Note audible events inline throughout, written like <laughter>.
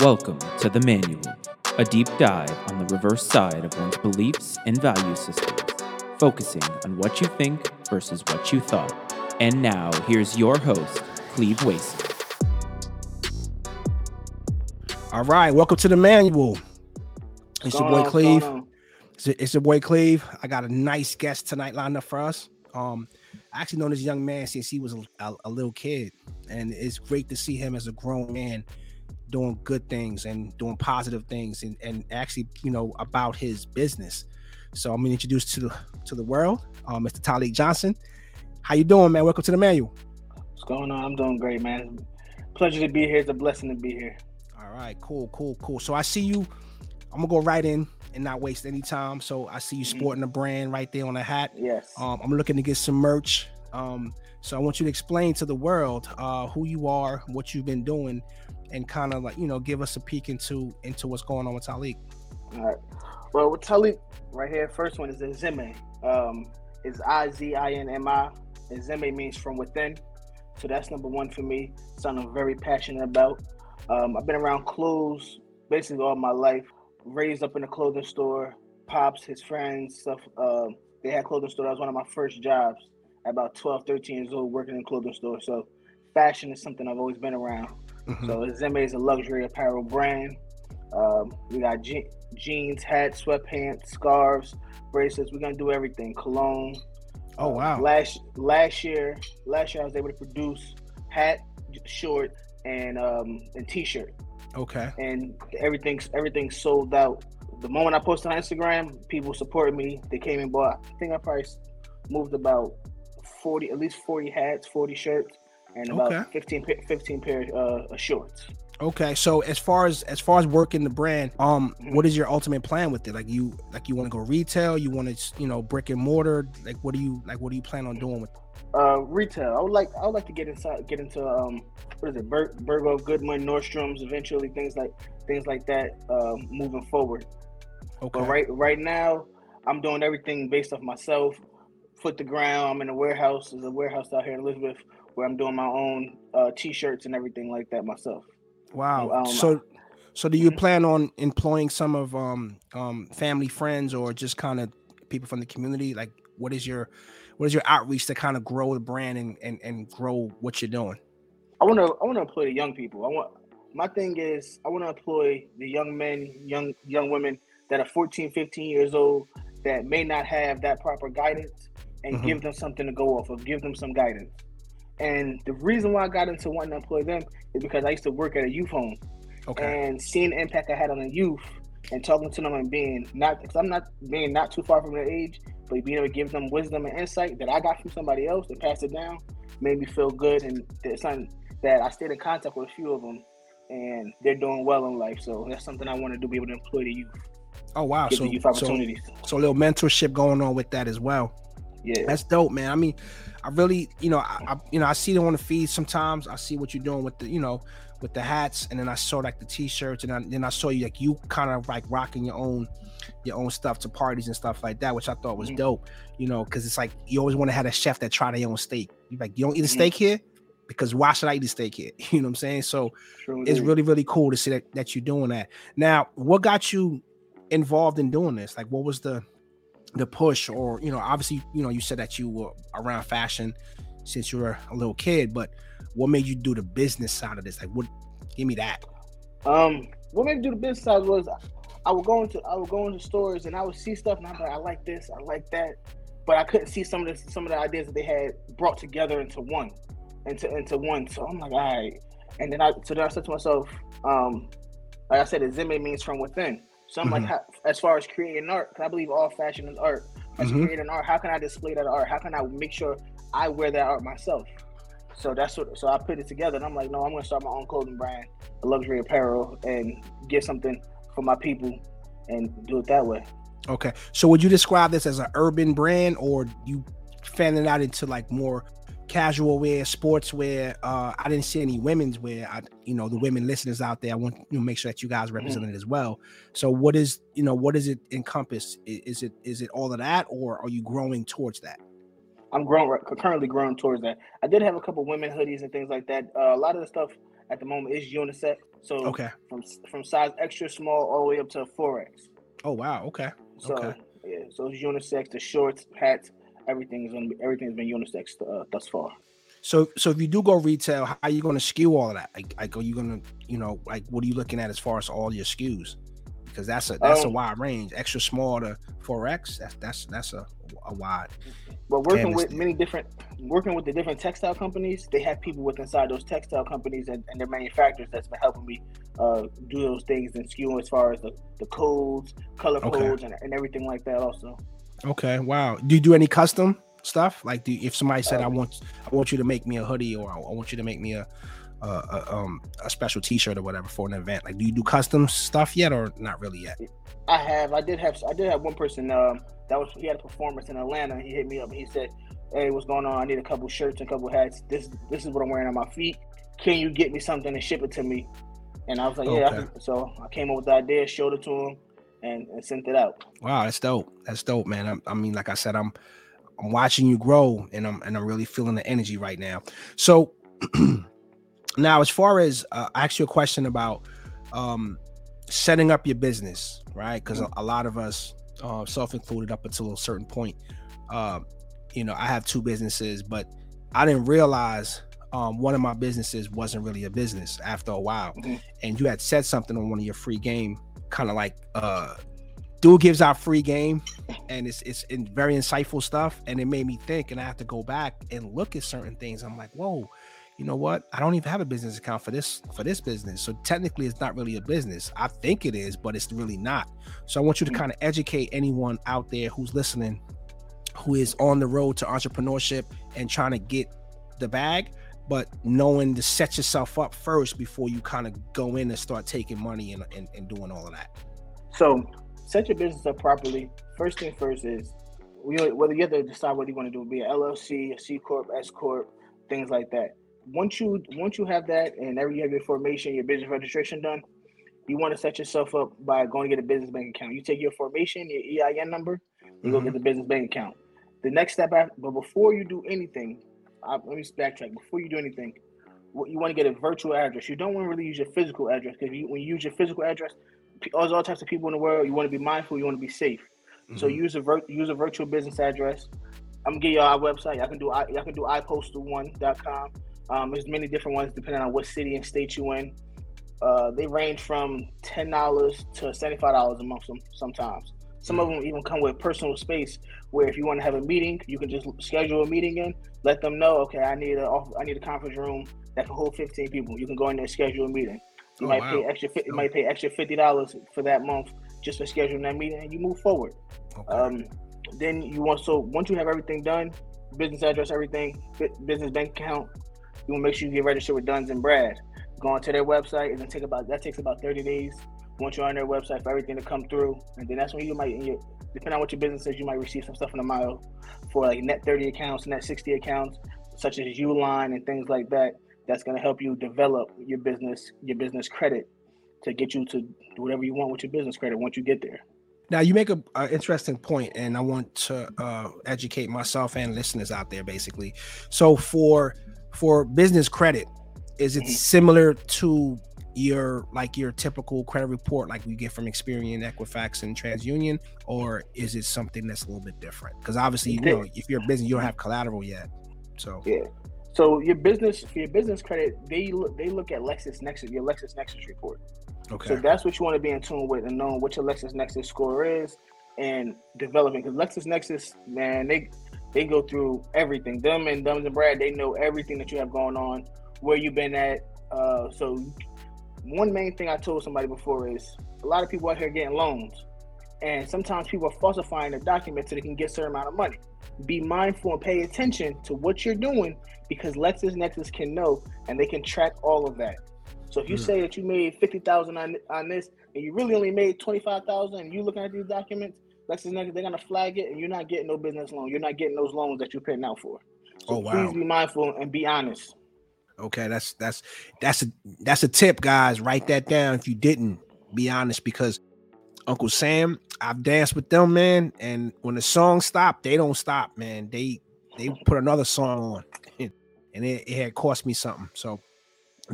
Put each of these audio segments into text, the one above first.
Welcome to The Manual, a deep dive on the reverse side of one's beliefs and value systems, focusing on what you think versus what you thought. And now, here's your host, Clev Wason. All right, welcome to The Manual. It's your boy on, Clev. It's, it's your boy Clev. I got a nice guest tonight lined up for us. Um, I actually known this young man since he was a, a- a little kid, and it's great to see him as a grown man doing good things and doing positive things, and, and actually, you know, about his business. So I'm gonna introduce to the to the world, uh, Mr. Tylek Johnson. How you doing, man? Welcome to the manual. What's going on? I'm doing great, man. Pleasure to be here. It's a blessing to be here. All right, cool, cool, cool. So I see you. I'm gonna go right in and not waste any time. So I see you Mhm. sporting the brand right there on the hat. Yes. Um, I'm looking to get some merch. Um, so I want you to explain to the world uh, who you are, what you've been doing, and kind of like you know give us a peek into into what's going on with Tylek. All right. Well, with Tylek, right here, first one is the Zime. Um, it's I Z I N M I. And Zime means from within. So that's number one for me. Something I'm very passionate about. Um, I've been around clothes basically all my life. Raised up in a clothing store. Pops, his friends, stuff. Um, they had clothing store. That was one of my first jobs. About 12, 13 years old, working in a clothing store. So fashion is something I've always been around. Mhm. So Zeme is a luxury apparel brand. Um, we got je- jeans, hats, sweatpants, scarves, bracelets. We're gonna do everything. Cologne. Oh Uh, wow. Last last year, last year I was able to produce hat, short, and um and t-shirt, Okay. and everything's everything's sold out. The moment I posted on Instagram, people supported me. They came and bought. I think I probably moved about forty, at least forty hats, forty shirts, and about Okay. 15, 15 pair uh, of shorts. Okay. So as far as as far as working the brand, um, Mhm. what is your ultimate plan with it? Like you like you want to go retail? You want to you know brick and mortar? Like what do you like? What do you plan on doing with? Uh, retail. I would like. I would like to get inside, get into um, what is it? Ber- Bergdorf Goodman, Nordstrom's, eventually things like things like that. Um, moving forward. Okay. But right right now, I'm doing everything based off myself. Foot the ground. I'm in a warehouse. There's a warehouse out here in Elizabeth where I'm doing my own uh, t-shirts and everything like that myself. Wow. Um, so so do you Mhm. plan on employing some of um um family friends or just kind of people from the community? Like what is your what is your outreach to kind of grow the brand and and, and grow what you're doing? I want to I want to employ the young people. I want my thing is I want to employ the young men, young young women that are 14, 15 years old that may not have that proper guidance and Mhm. give them something to go off of, give them some guidance. And the reason why I got into wanting to employ them is because I used to work at a youth home Okay. and seeing the impact I had on the youth and talking to them and being not because I'm not being not too far from their age, but being able to give them wisdom and insight that I got from somebody else and pass it down made me feel good and it's something that I stayed in contact with a few of them and they're doing well in life. So that's something I want to do, be able to employ the youth, Oh wow. give So, the youth so so a little mentorship going on with that as well. Yeah. That's dope, man. I mean, I really, you know, I, I you know, I see them on the feed sometimes. I see what you're doing with the, you know, with the hats, and then I saw like the t-shirts, and I, then I saw you like you kind of like rocking your own, your own stuff to parties and stuff like that, which I thought was Mhm. dope. You know, because it's like you always want to have a chef that try their own steak. You like you don't eat a Mhm. steak here because why should I eat a steak here? <laughs> You know what I'm saying? So True it's indeed. really really cool to see that that you're doing that. Now, what got you involved in doing this? Like, what was the the push, or you know, obviously, you know, you said that you were around fashion since you were a little kid, but what made you do the business side of this? Like, what? Give me that. Um, what made me do the business side was I would go into I would go into stores and I would see stuff and I'm like, I like this, I like that, but I couldn't see some of the some of the ideas that they had brought together into one, into into one. So I'm like, all right. And then I so then I said to myself, um, like I said, Zime means from within. So I'm Mhm. like, how, as far as creating art, 'cause I believe all fashion is art. As Mhm. creating art, how can I display that art? How can I make sure I wear that art myself? So that's what. So I put it together, and I'm like, no, I'm gonna start my own clothing brand, a luxury apparel, and get something for my people, and do it that way. Okay, so would you describe this as an urban brand, or you fanning out into like more casual wear, sports wear? Uh, I didn't see any women's wear. I, you know, the women listeners out there, I want to make sure that you guys represent it as well. So, what is you know, what does it encompass? Is it is it all of that, or are you growing towards that? I'm growing currently growing towards that. I did have a couple women hoodies and things like that. Uh, a lot of the stuff at the moment is unisex. So Okay. from from size extra small all the way up to four X. Oh wow. Okay. So Okay. yeah, so it's unisex. The shorts, hats, everything is gonna be everything's been unisex uh, thus far. So so if you do go retail, how are you going to skew all of that? Like, like are you going to you know like what are you looking at as far as all your SKUs? Because that's a that's a Um, wide range. Extra small to four X. That's that's that's a, a wide. But working with there. many different, working with the different textile companies, they have people with inside those textile companies and, and their manufacturers that's been helping me uh, do those things and SKU as far as the, the codes, color Okay. codes, and, and everything like that. Also, Okay. Wow. Do you do any custom stuff? Like, do if somebody said, "I want I want you to make me a hoodie," or "I want you to make me a a, a um a special T-shirt or whatever for an event," like, do you do custom stuff yet, or not really yet? I have, I did have, I did have one person um, that was he had a performance in Atlanta. He hit me up and he said, "Hey, what's going on? I need a couple shirts and a couple hats. This this is what I'm wearing on my feet. Can you get me something and ship it to me?" And I was like, "Yeah." I Okay. can." So I came up with the idea, showed it to him, and, and sent it out. Wow, that's dope. That's dope, man. I, I mean, like I said, I'm I'm watching you grow, and I'm and I'm really feeling the energy right now. So <clears throat> now, as far as uh, I asked you a question about um, setting up your business, right? Because a, a lot of us, uh, self-included, up until a certain point, uh, you know, I have two businesses, but I didn't realize um, one of my businesses wasn't really a business after a while. Mhm. And you had said something on one of your free game, kind of like, uh, dude gives out free game, and it's it's in very insightful stuff, and it made me think, and I have to go back and look at certain things. I'm like, whoa, you know what? I don't even have a business account for this for this business. So technically, it's not really a business. I think it is, but it's really not. So I want you to Mhm. kind of educate anyone out there who's listening, who is on the road to entrepreneurship and trying to get the bag, but knowing to set yourself up first before you kind of go in and start taking money and, and, and doing all of that. So set your business up properly. First thing first is we, whether you have to decide what you want to do, be an LLC, a C corp, S corp, things like that. Once you once you have that and every you have your formation, your business registration done, you want to set yourself up by going to get a business bank account. You take your formation, your EIN number, you go Mhm. get the business bank account. The next step, after, but before you do anything, uh, let me backtrack. Before you do anything, you want to get a virtual address. You don't want to really use your physical address because you, when you use your physical address, there's all types of people in the world. You want to be mindful. You want to be safe. So Mhm. use a vir- use a virtual business address. I'm gonna give y'all our website. Y'all can do I- y'all can do ipostal1.com. Um, there's many different ones depending on what city and state you in. Uh, they range from ten dollars to seventy five dollars a month. Some, sometimes some of them even come with personal space where if you want to have a meeting, you can just schedule a meeting in. Let them know, okay, I need a I need a conference room that can hold fifteen people. You can go in there and schedule a meeting. You Oh, might wow. pay extra. You might pay extra fifty dollars for that month just for scheduling that meeting, and you move forward. Okay. Um, then you want so once you have everything done, business address, everything, business bank account, you want to make sure you get registered with Duns and Brad. Go onto their website, and then take about that takes about thirty days. Once you're on their website for everything to come through, and then that's when you might, in your, depending on what your business is, you might receive some stuff in the mail for like net thirty accounts, net sixty accounts, such as Uline and things like that. That's going to help you develop your business, your business credit, to get you to do whatever you want with your business credit once you get there. Now you make a, a interesting point, and I want to uh, educate myself and listeners out there. Basically, so for for business credit, is it Mhm. similar to your like your typical credit report, like we get from Experian, Equifax, and TransUnion, or is it something that's a little bit different? Because obviously, you know, if you're a business, you don't have collateral yet. So Yeah. So your business for your business credit, they look they look at LexisNexis, your LexisNexis report. okay, So that's what you want to be in tune with and knowing what your LexisNexis score is and developing. Because LexisNexis, man, they they go through everything. Them and Duns and Brad, they know everything that you have going on, where you've been at. Uh, so one main thing I told somebody before is a lot of people out here getting loans, and sometimes people are falsifying the documents so they can get a certain amount of money. Be mindful and pay attention to what you're doing because LexisNexis can know and they can track all of that. So if you Mm. say that you made fifty thousand on on this and you really only made twenty five thousand, and you looking at these documents, LexisNexis they're gonna flag it, and you're not getting no business loan. You're not getting those loans that you're paying out for. So Oh, wow. please be mindful and be honest. Okay, that's that's that's a that's a tip, guys. Write that down if you didn't. Be honest, because Uncle Sam, I've danced with them, man, and when the song stopped, they don't stop, man. They they put another song on, <laughs> and it, it had cost me something. So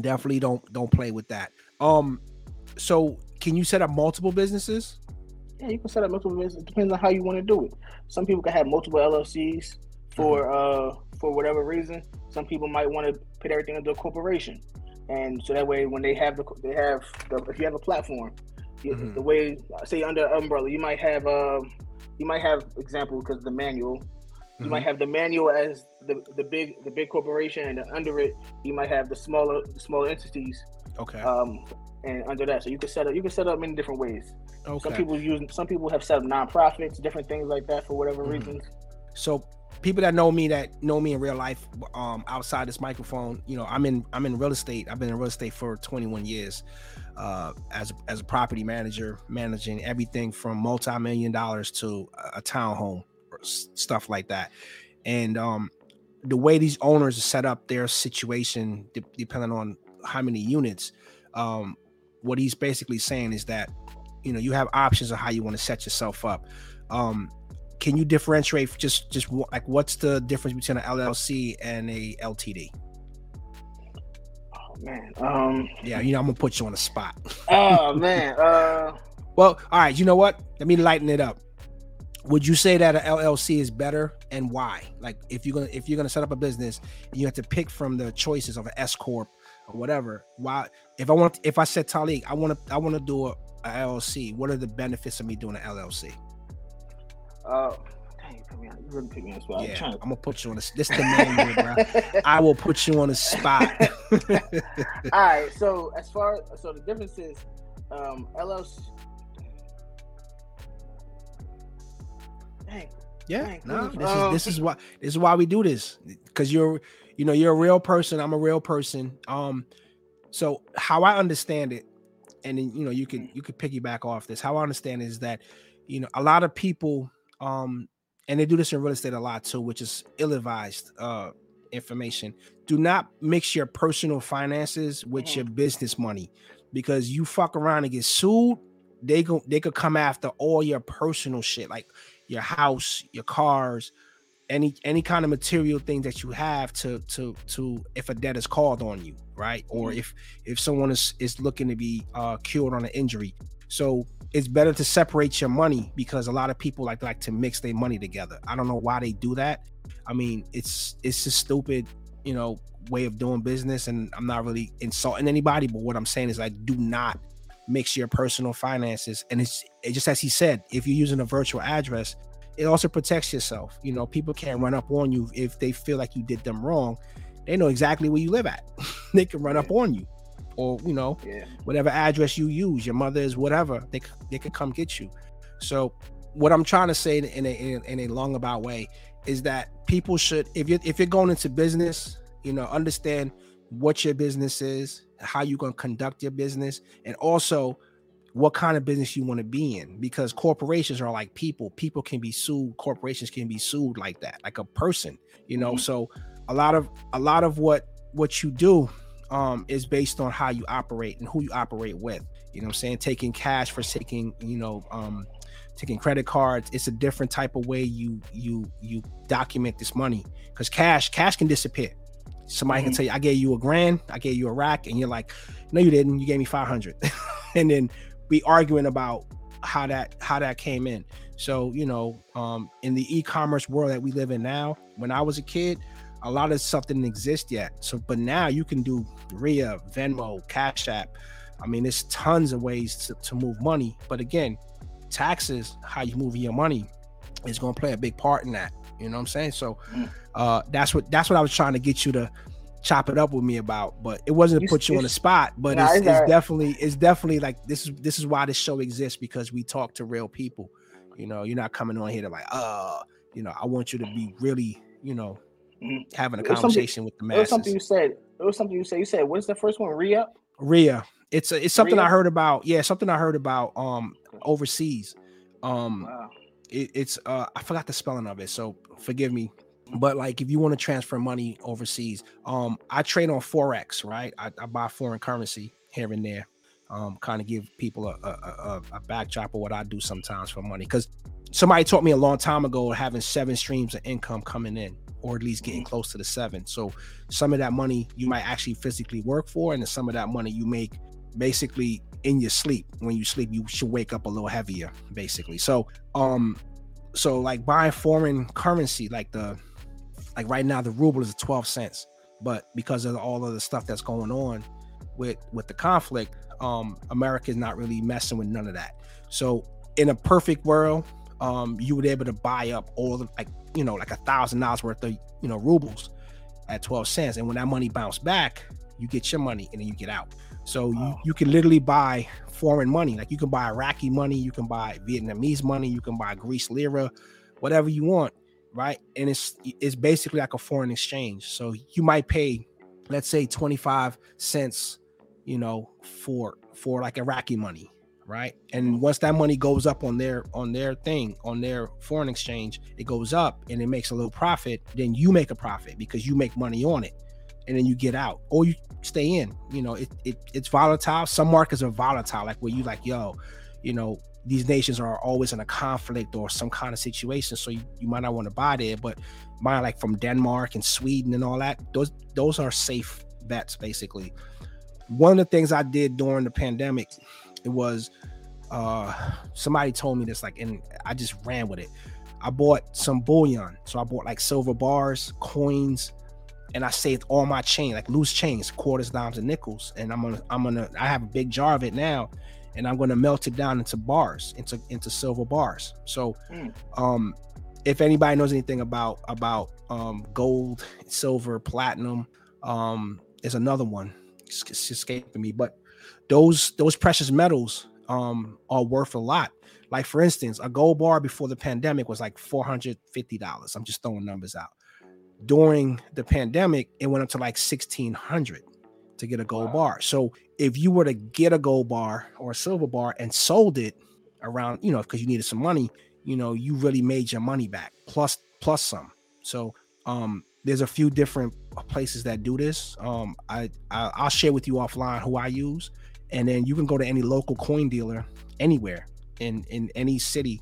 definitely don't don't play with that. Um, so can you set up multiple businesses? Yeah, you can set up multiple businesses. It depends on how you want to do it. Some people can have multiple LLCs for mm-hmm. uh for whatever reason. Some people might want to put everything into a corporation, and so that way when they have the they have the, if you have a platform, mm-hmm. the way say under umbrella, you might have um, you might have example because the manual. You mm-hmm. might have the manual as the, the big the big corporation, and under it you might have the smaller the smaller entities. Okay. Um, and under that, so you can set up you can set up many different ways. Okay. Some people use some people have set up nonprofits, different things like that for whatever mm-hmm. reasons. So people that know me that know me in real life um outside this microphone you know i'm in i'm in real estate. I've been in real estate for 21 years uh as as a property manager managing everything from multi-million dollars to a townhome stuff like that. And um the way these owners set up their situation de- depending on how many units um what he's basically saying is that you know you have options of how you want to set yourself up. Um can you differentiate just just like what's the difference between an LLC and a LTD? Oh man, um, yeah, you know I'm gonna put you on the spot. <laughs> oh <laughs> man, uh, well, all right, you know what? Let me lighten it up. Would you say that an LLC is better, and why? Like, if you're gonna if you're gonna set up a business, you have to pick from the choices of an S corp or whatever. Why? If I want, if I said Tylek, I want to I want to do a, a LLC. What are the benefits of me doing an LLC? Uh, dang, you put me on. You really put me on the spot. Yeah, I'm, I'm gonna put you on the. This the man, bro. <laughs> I will put you on the spot. <laughs> All right. So as far so the difference is, um, LLC. Dang. Yeah, dang, no, this um, is this is why this is why we do this because you're you know you're a real person. I'm a real person. Um, so how I understand it, and then you know you can you could piggyback off this. How I understand it is that you know a lot of people um, and they do this in real estate a lot too, which is ill-advised uh, information. Do not mix your personal finances with mm-hmm. your business money because you fuck around and get sued. They go they could come after all your personal shit, like your house, your cars, any any kind of material thing that you have to to to if a debt is called on you, right? Or mm-hmm. if if someone is is looking to be uh, cured on an injury. So it's better to separate your money because a lot of people like like to mix their money together. I don't know why they do that. I mean, it's it's a stupid, you know, way of doing business, and I'm not really insulting anybody, but what I'm saying is like, do not mix your personal finances. And it's it just as he said, if you're using a virtual address, it also protects yourself. You know, people can't run up on you if they feel like you did them wrong. They know exactly where you live at. <laughs> they can run up on you or you know yeah. whatever address you use your mother is whatever they, they could come get you so what i'm trying to say in a, in, in a long about way is that people should if you're if you're going into business you know understand what your business is how you're going to conduct your business and also what kind of business you want to be in because corporations are like people people can be sued corporations can be sued like that like a person you know mm-hmm. so a lot of a lot of what what you do um, is based on how you operate and who you operate with. You know I'm saying? Taking cash for taking, you know, um, taking credit cards. It's a different type of way you you you document this money. Because cash, cash can disappear. Somebody mm-hmm. can tell you, I gave you a grand, I gave you a rack, and you're like, no, you didn't. You gave me 500. <laughs> and then be arguing about how that how that came in. So, you know, um, in the e-commerce world that we live in now, when I was a kid, a lot of stuff didn't exist yet. So, but now you can do Ria, Venmo, Cash App. I mean, there's tons of ways to, to move money. But again, taxes, how you move your money, is going to play a big part in that. You know what I'm saying? So, mm. uh, that's what that's what I was trying to get you to chop it up with me about. But it wasn't to put you on the spot. But nah, it's, it's, it's definitely it's definitely like this is this is why this show exists because we talk to real people. You know, you're not coming on here to like, uh, you know, I want you to be really, you know, mm-hmm. having a conversation with the masses. It was something you said. It was something you said. You said, "What's the first one?" Ria. Ria. It's a, it's something? I heard about. Yeah, something I heard about um overseas. Um, wow. it, it's uh I forgot the spelling of it, so forgive me. But like, if you want to transfer money overseas, um, I trade on forex, right? I, I buy foreign currency here and there. Um, kind of give people a, a, a, a backdrop of what I do sometimes for money. Because somebody taught me a long time ago having seven streams of income coming in or at least getting close to the seven. So some of that money you might actually physically work for, and some of that money you make basically in your sleep. When you sleep, you should wake up a little heavier, basically. So um so like buying foreign currency, like the like right now the ruble is 12 cents, but because of all of the stuff that's going on with with the conflict, um America is not really messing with none of that. So in a perfect world, um you would be able to buy up all the like you know like a thousand dollars worth of you know rubles at 12 cents. And when that money bounced back you get your money and then you get out. So you, you can literally buy foreign money. Like you can buy iraqi money you can buy vietnamese money you can buy greece lira whatever you want right? And it's it's basically like a foreign exchange. So you might pay let's say 25 cents you know for for like iraqi money right? And once that money goes up on their on their thing on their foreign exchange it goes up and it makes a little profit then you make a profit because you make money on it and then you get out or you stay in. You know it, it it's volatile. Some markets are volatile like where you like yo you know these nations are always in a conflict or some kind of situation so you, you might not want to buy there. But buying like from denmark and sweden and all that those those are safe bets basically. One of the things i did during the pandemic it was uh somebody told me this like and I just ran with it. I bought some bullion. So I bought like silver bars, coins, and I saved all my chain, like loose chains, quarters, dimes, and nickels. And I'm gonna I'm gonna I have a big jar of it now and I'm gonna melt it down into bars, into into silver bars. So mm. um if anybody knows anything about about um gold, silver, platinum, um, is another one. It's, it's escaping me, but those those precious metals um are worth a lot. Like for instance, a gold bar before the pandemic was like four hundred fifty dollars. I'm just throwing numbers out. During the pandemic, it went up to like sixteen hundred to get a gold wow. bar. So if you were to get a gold bar or a silver bar and sold it around, you know, because you needed some money, you know, you really made your money back plus plus some. So um there's a few different places that do this. Um I, I will share with you offline who I use and then you can go to any local coin dealer anywhere in in any city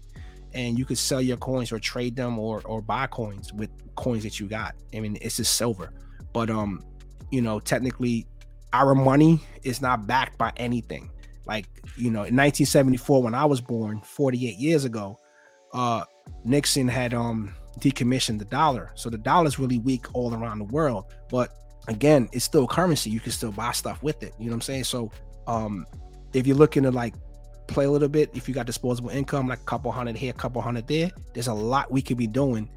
and you could sell your coins or trade them or or buy coins with coins that you got. I mean it's just silver. But um you know technically our money is not backed by anything. Like you know in 1974 when i was born 48 years ago uh nixon had um decommissioned the dollar so the dollar is really weak all around the world but again it's still currency you can still buy stuff with it you know what i'm saying so um, if you're looking to like play a little bit, if you got disposable income, like a couple hundred here, a couple hundred there, there's a lot we could be doing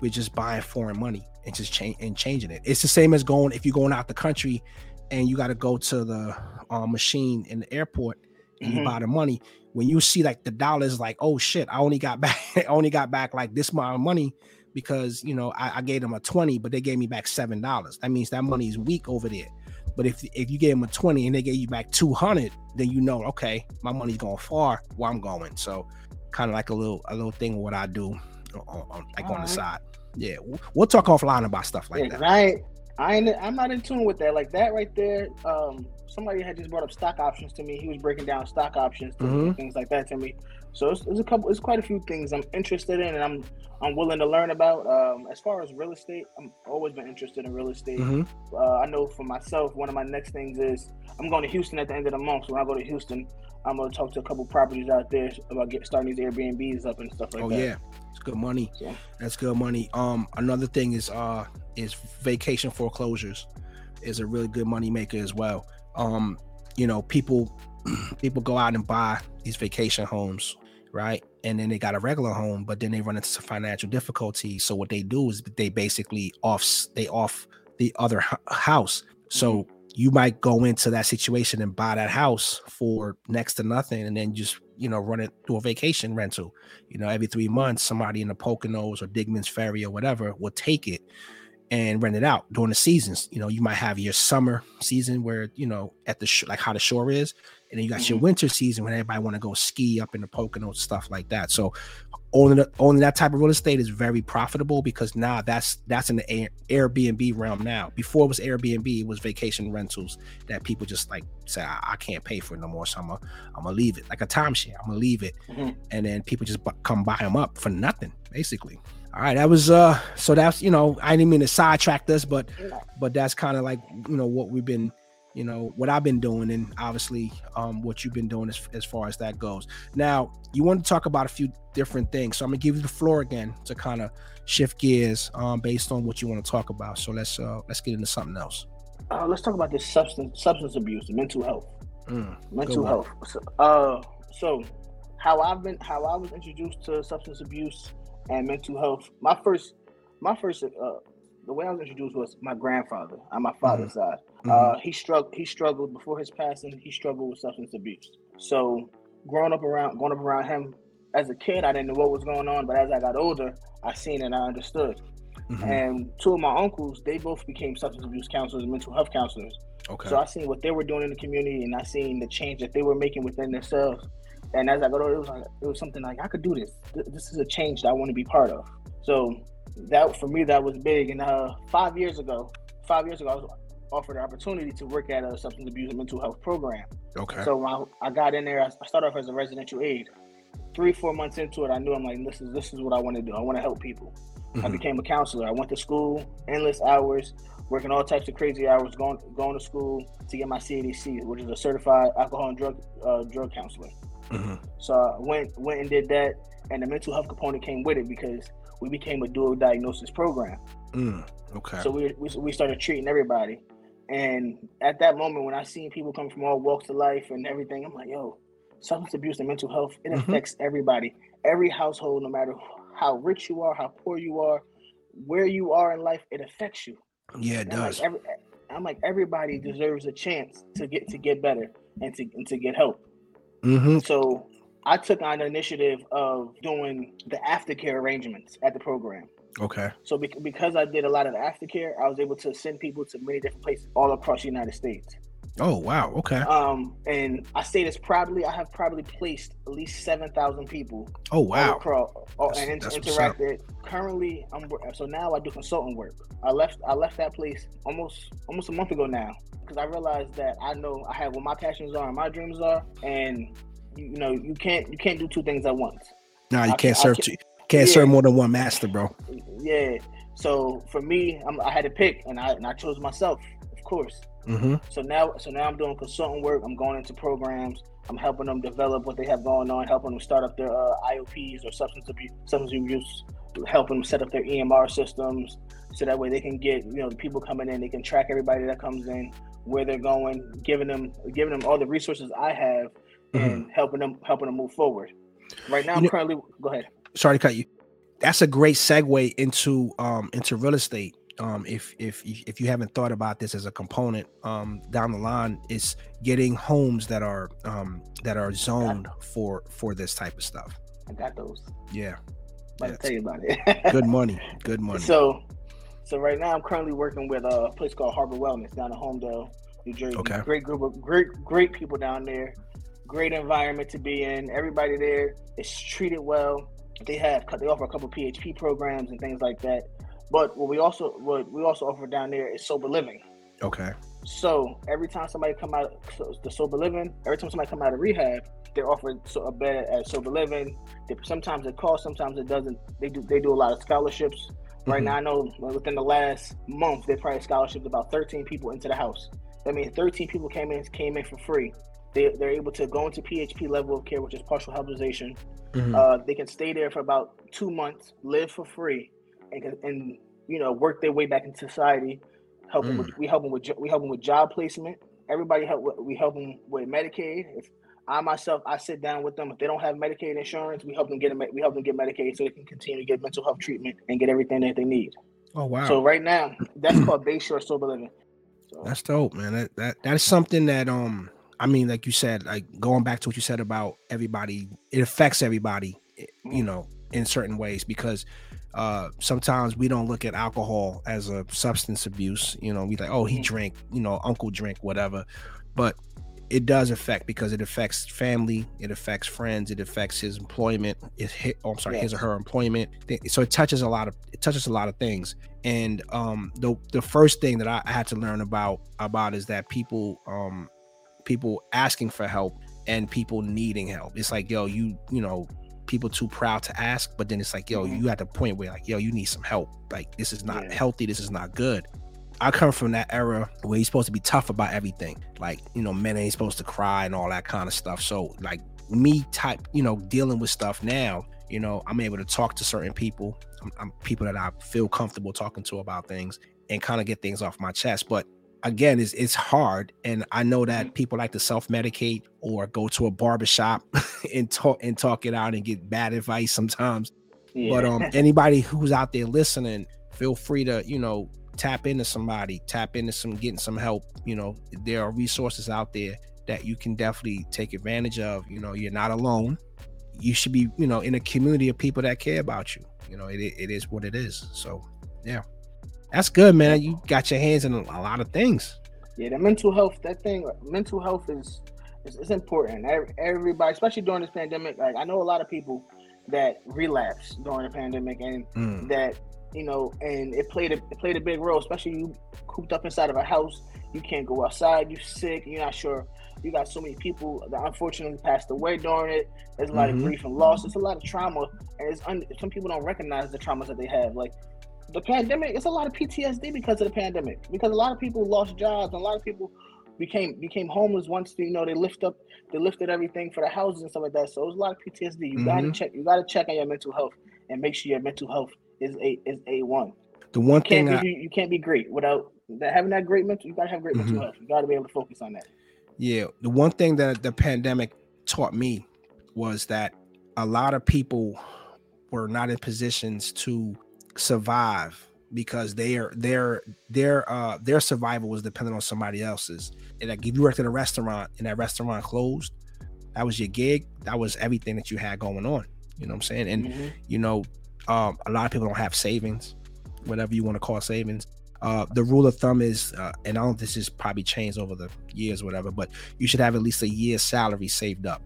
with just buying foreign money and just change and changing it. It's the same as going if you're going out the country and you got to go to the uh, machine in the airport and mm-hmm. you buy the money. When you see like the dollars, like oh shit, I only got <laughs> back, I only got back like this amount of money because you know I, I gave them a twenty, but they gave me back seven dollars. That means that money is weak over there. But if if you gave them a 20 and they gave you back 200, then you know, okay, my money's going far where I'm going. So kind of like a little a little thing what I do on, on like All on right. the side. Yeah, we'll talk offline about stuff like yeah, that. I I ain't, I'm not in tune with that. Like that right there. Um, somebody had just brought up stock options to me. He was breaking down stock options, mm-hmm. things like that to me. So it's, it's, a couple. It's quite a few things I'm interested in, and I'm I'm willing to learn about. Um, as far as real estate, I'm always been interested in real estate. Mm-hmm. Uh, I know for myself, one of my next things is I'm going to Houston at the end of the month. So when I go to Houston, I'm going to talk to a couple properties out there about get starting these Airbnbs up and stuff like oh, that. Oh yeah, it's good money. Yeah. That's good money. Um, another thing is uh is vacation foreclosures is a really good money maker as well. Um, you know, people <clears throat> people go out and buy these vacation homes right? And then they got a regular home, but then they run into some financial difficulties. So what they do is they basically off they off the other house. So mm-hmm. You might go into that situation and buy that house for next to nothing, and then just you know run it through a vacation rental. You know, every three months, somebody in the Poconos or Dingman's Ferry or whatever will take it and rent it out during the seasons. You know, you might have your summer season where you know at the sh- like how the shore is, and then you got mm-hmm. your winter season when everybody want to go ski up in the Poconos stuff like that. So owning owning that type of real estate is very profitable because now that's that's in the Airbnb realm now. Before it was Airbnb, it was vacation rentals that people just like say I, I can't pay for it no more, so I'm gonna I'm gonna leave it like a timeshare. I'm gonna leave it, mm-hmm. and then people just bu- come buy them up for nothing, basically. All right, that was uh so that's you know I didn't mean to sidetrack this, but but that's kind of like you know what we've been you know what I've been doing and obviously um, what you've been doing as, as far as that goes. Now you want to talk about a few different things, so I'm gonna give you the floor again to kind of shift gears um, based on what you want to talk about. So let's uh, let's get into something else. Uh, let's talk about this substance substance abuse, and mental health, mm, mental health. So, uh, so how I've been how I was introduced to substance abuse and mental health. My first my first uh, the way I was introduced was my grandfather on my father's mm-hmm. side. Mm-hmm. Uh, he struggled. He struggled before his passing. He struggled with substance abuse. So growing up around, going up around him as a kid, I didn't know what was going on. But as I got older, I seen and I understood. Mm-hmm. And two of my uncles, they both became substance abuse counselors and mental health counselors. Okay. So I seen what they were doing in the community, and I seen the change that they were making within themselves. And as I got older, it was like it was something like I could do this. This is a change that I want to be part of. So that for me that was big. And uh, five years ago, five years ago, I was offered an opportunity to work at a substance abuse and mental health program. Okay. So I, I got in there. I started off as a residential aide. Three, four months into it, I knew I'm like, this is this is what I want to do. I want to help people. Mm-hmm. I became a counselor. I went to school, endless hours, working all types of crazy hours, going going to school to get my CADC, which is a certified alcohol and drug uh, drug counselor. Mm-hmm. So I went went and did that, and the mental health component came with it because we became a dual diagnosis program. Mm, okay. So we, we we started treating everybody, and at that moment when I seen people come from all walks of life and everything, I'm like, yo, substance abuse and mental health it mm-hmm. affects everybody, every household, no matter how rich you are, how poor you are, where you are in life, it affects you. Yeah, it and does. Like every, I'm like everybody deserves a chance to get to get better and to and to get help. Mm-hmm. So I took on the initiative of doing the aftercare arrangements at the program. Okay. So be- because I did a lot of aftercare, I was able to send people to many different places all across the United States. Oh wow! Okay. Um, and I say this proudly. I have probably placed at least seven thousand people. Oh wow! Across, oh, and inter- interacted. Currently, I'm so now I do consultant work. I left. I left that place almost almost a month ago now because I realized that I know I have what my passions are and my dreams are, and you know you can't you can't do two things at once. No, you I, can't serve can't, two, can't yeah. serve more than one master, bro. Yeah. So for me, I'm, i had to pick, and I and I chose myself, of course. Mm-hmm. So now, so now I'm doing consultant work. I'm going into programs. I'm helping them develop what they have going on, helping them start up their uh, IOPs or substance abuse, substance abuse, helping them set up their EMR systems, so that way they can get you know the people coming in. They can track everybody that comes in, where they're going, giving them giving them all the resources I have mm-hmm. and helping them helping them move forward. Right now, you I'm know, currently go ahead. Sorry to cut you. That's a great segue into um into real estate. Um, if if if you haven't thought about this as a component um down the line, is getting homes that are um that are zoned for for this type of stuff. I got those. Yeah. Me tell you about it. <laughs> good money. Good money. So so right now I'm currently working with a place called Harbor Wellness down in Holmdel, New Jersey. Okay. Great group of great great people down there great environment to be in. Everybody there is treated well. They have they offer a couple PHP programs and things like that. But what we also what we also offer down there is sober living. Okay. So every time somebody come out so the sober living, every time somebody come out of rehab, they're offered so, a bed at sober living. They, sometimes it costs, sometimes it doesn't. They do they do a lot of scholarships. Right mm-hmm. now, I know within the last month they probably scholarshipped about 13 people into the house. That means 13 people came in came in for free they, they're able to go into PHP level of care, which is partial hospitalization. Mm-hmm. Uh, they can stay there for about two months, live for free, and and you know work their way back into society. Help mm. them with, we help them with we help them with job placement. Everybody help we help them with Medicaid. If I myself I sit down with them if they don't have Medicaid insurance, we help them get we help them get Medicaid so they can continue to get mental health treatment and get everything that they need. Oh wow! So right now that's <clears throat> called Bayshore Sober Living. So. That's dope, man. That that that is something that um I mean, like you said, like going back to what you said about everybody, it affects everybody, eh, you know, in certain ways because uh sometimes we don't look at alcohol as a substance abuse. You know, we like, oh, he mm-hmm. drank, you know, uncle drink, whatever. But it does affect because it affects family, it affects friends, it affects his employment, it hit, oh, I'm sorry, his or her employment. So it touches a lot of it touches a lot of things. And um the the first thing that I had to learn about about is that people um people asking for help and people needing help. It's like, yo, you, you know, people too proud to ask, but then it's like, yo, mm-hmm. you at the point where like, yo, you need some help. Like this is not yeah. healthy. This is not good. I come from that era where you're supposed to be tough about everything. Like, you know, men ain't supposed to cry and all that kind of stuff. So, like, me type, you know, dealing with stuff now, you know, I'm able to talk to certain people. I'm, I'm people that I feel comfortable talking to about things and kind of get things off my chest. But again, it's it's hard. And I know that people like to self-medicate or go to a barbershop <laughs> and talk and talk it out and get bad advice sometimes. Yeah. But um <laughs> anybody who's out there listening, feel free to, you know, tap into somebody, tap into some getting some help. You know, there are resources out there that you can definitely take advantage of. You know, you're not alone. You should be, you know, in a community of people that care about you. You know, it, it is what it is. So, yeah, that's good, man. You got your hands in a lot of things. Yeah, the mental health, that thing, mental health is is, is important. Everybody, especially during this pandemic, like I know a lot of people that relapse during the pandemic and mm. that you know, and it played a it played a big role, especially you cooped up inside of a house. You can't go outside. You're sick. You're not sure. You got so many people that unfortunately passed away during it. There's a lot mm-hmm. of grief and loss. It's a lot of trauma, and it's un- some people don't recognize the traumas that they have. Like the pandemic, it's a lot of PTSD because of the pandemic. Because a lot of people lost jobs, and a lot of people became became homeless once you know they lift up they lifted everything for the houses and stuff like that. So it was a lot of PTSD. You mm-hmm. gotta check you gotta check on your mental health and make sure your mental health is a is a one. The one you thing I, you, you, can't be great without that, having that great mental. You gotta have great mm-hmm. mental health. You gotta be able to focus on that. Yeah, the one thing that the pandemic taught me was that a lot of people were not in positions to survive because their their their uh their survival was dependent on somebody else's. And like if you worked at a restaurant and that restaurant closed, that was your gig. That was everything that you had going on. You know what I'm saying? And mm-hmm. you know, um, a lot of people don't have savings, whatever you want to call savings. Uh, the rule of thumb is, uh, and I don't this is probably changed over the years, whatever, but you should have at least a year's salary saved up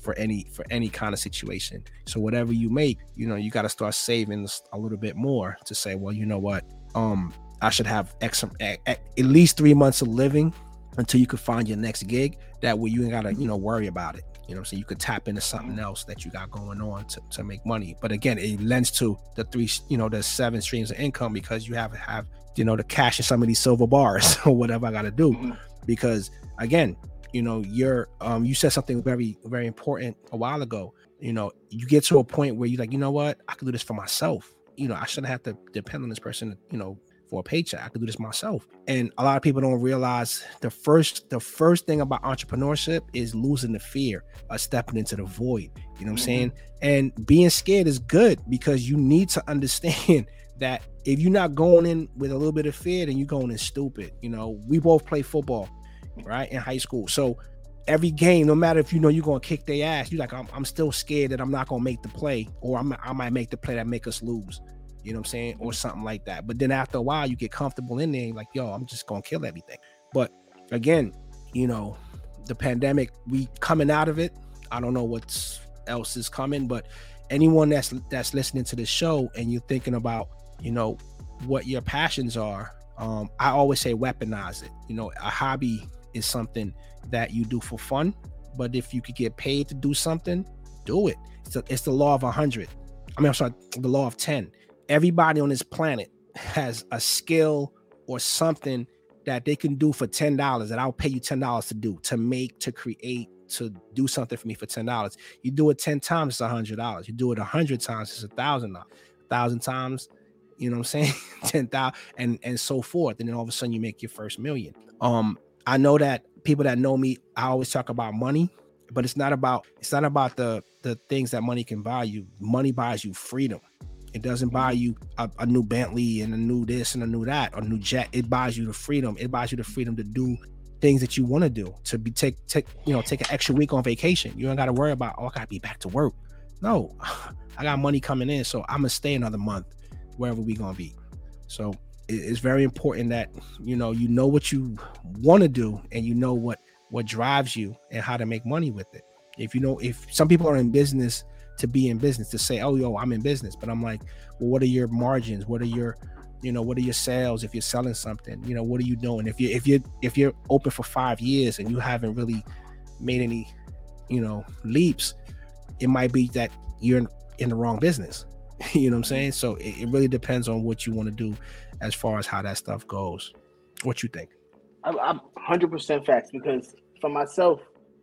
for any for any kind of situation. So whatever you make, you know, you got to start saving a little bit more to say, well, you know what, um, I should have X at, least three months of living until you could find your next gig. That way you ain't gotta, you know, worry about it. You know I'm? You could tap into something else that you got going on to, to make money. But again, it lends to the three, you know, the seven streams of income because you have have, you know, the cash in some of these silver bars <laughs> or whatever I gotta do. Mm-hmm. Because again, you know, you're um you said something very, very important a while ago. You know, you get to a point where you're like, you know what, I can do this for myself. You know, I shouldn't have to depend on this person, you know, for a paycheck. I could do this myself. And a lot of people don't realize the first the first thing about entrepreneurship is losing the fear of stepping into the void. You know what I'm mm-hmm. saying? And being scared is good because you need to <laughs> understand that if you're not going in with a little bit of fear, then you're going in stupid. You know, we both play football, right, in high school. So every game, no matter if you know you're gonna kick their ass, you're like, I'm, I'm still scared that I'm not gonna make the play, or I'm, I might make the play that make us lose you know what I'm saying, or something like that. But then after a while, you get comfortable in there, like, yo, I'm just gonna kill everything. But again, you know, the pandemic, we coming out of it. I don't know what else is coming, but anyone that's that's listening to this show and you're thinking about, you know, what your passions are, um, I always say weaponize it. You know, a hobby is something that you do for fun, but if you could get paid to do something, do it. It's, it's the law of a hundred. I mean, I'm sorry, the law of ten everybody on this planet has a skill or something that they can do for ten dollars that I'll pay you ten dollars to do to make to create to do something for me for ten dollars. You do it ten times, it's a hundred dollars. You do it a hundred times, it's a thousand dollars. Thousand times, you know what I'm saying? <laughs> ten thousand and and so forth. And then all of a sudden you make your first million. Um, I know that people that know me, I always talk about money, but it's not about it's not about the the things that money can buy you. Money buys you freedom. It doesn't buy you a, a, new Bentley and a new this and a new that, or a new jet. It buys you the freedom. It buys you the freedom to do things that you want to do. To be take take you know take an extra week on vacation. You don't got to worry about oh I got to be back to work. No, <laughs> I got money coming in, so I'm gonna stay another month wherever we gonna be. So it's very important that you know you know what you want to do and you know what what drives you and how to make money with it. If you know if some people are in business to be in business to say, oh, yo, I'm in business. But I'm like, well, what are your margins? What are your, you know, what are your sales if you're selling something? You know, what are you doing? If you if you if you're open for five years and you haven't really made any, you know, leaps, it might be that you're in, in the wrong business. <laughs> you know what I'm mm-hmm. saying? So it, it really depends on what you want to do as far as how that stuff goes. What you think? I, I'm 100% facts because for myself,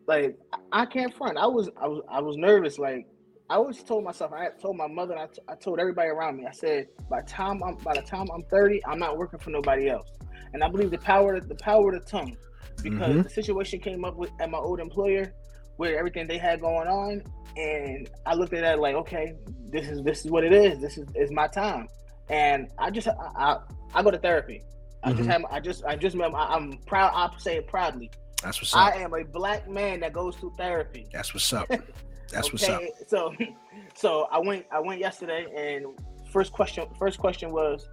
like I can't front. I was I was I was nervous. Like I always told myself, I told my mother, I, t- I told everybody around me. I said, by time I'm by the time I'm 30, I'm not working for nobody else. And I believe the power the power of the tongue, because mm-hmm. the situation came up with at my old employer, with everything they had going on, and I looked at that like, okay, this is this is what it is. This is is my time, and I just I I, I go to therapy. I mm-hmm. just have I just I just remember I'm proud. I say it proudly. That's what's up. I am a black man that goes to therapy. That's what's up. <laughs> That's okay? what's up. So, <laughs> so I went. I went yesterday, and first question. First question was,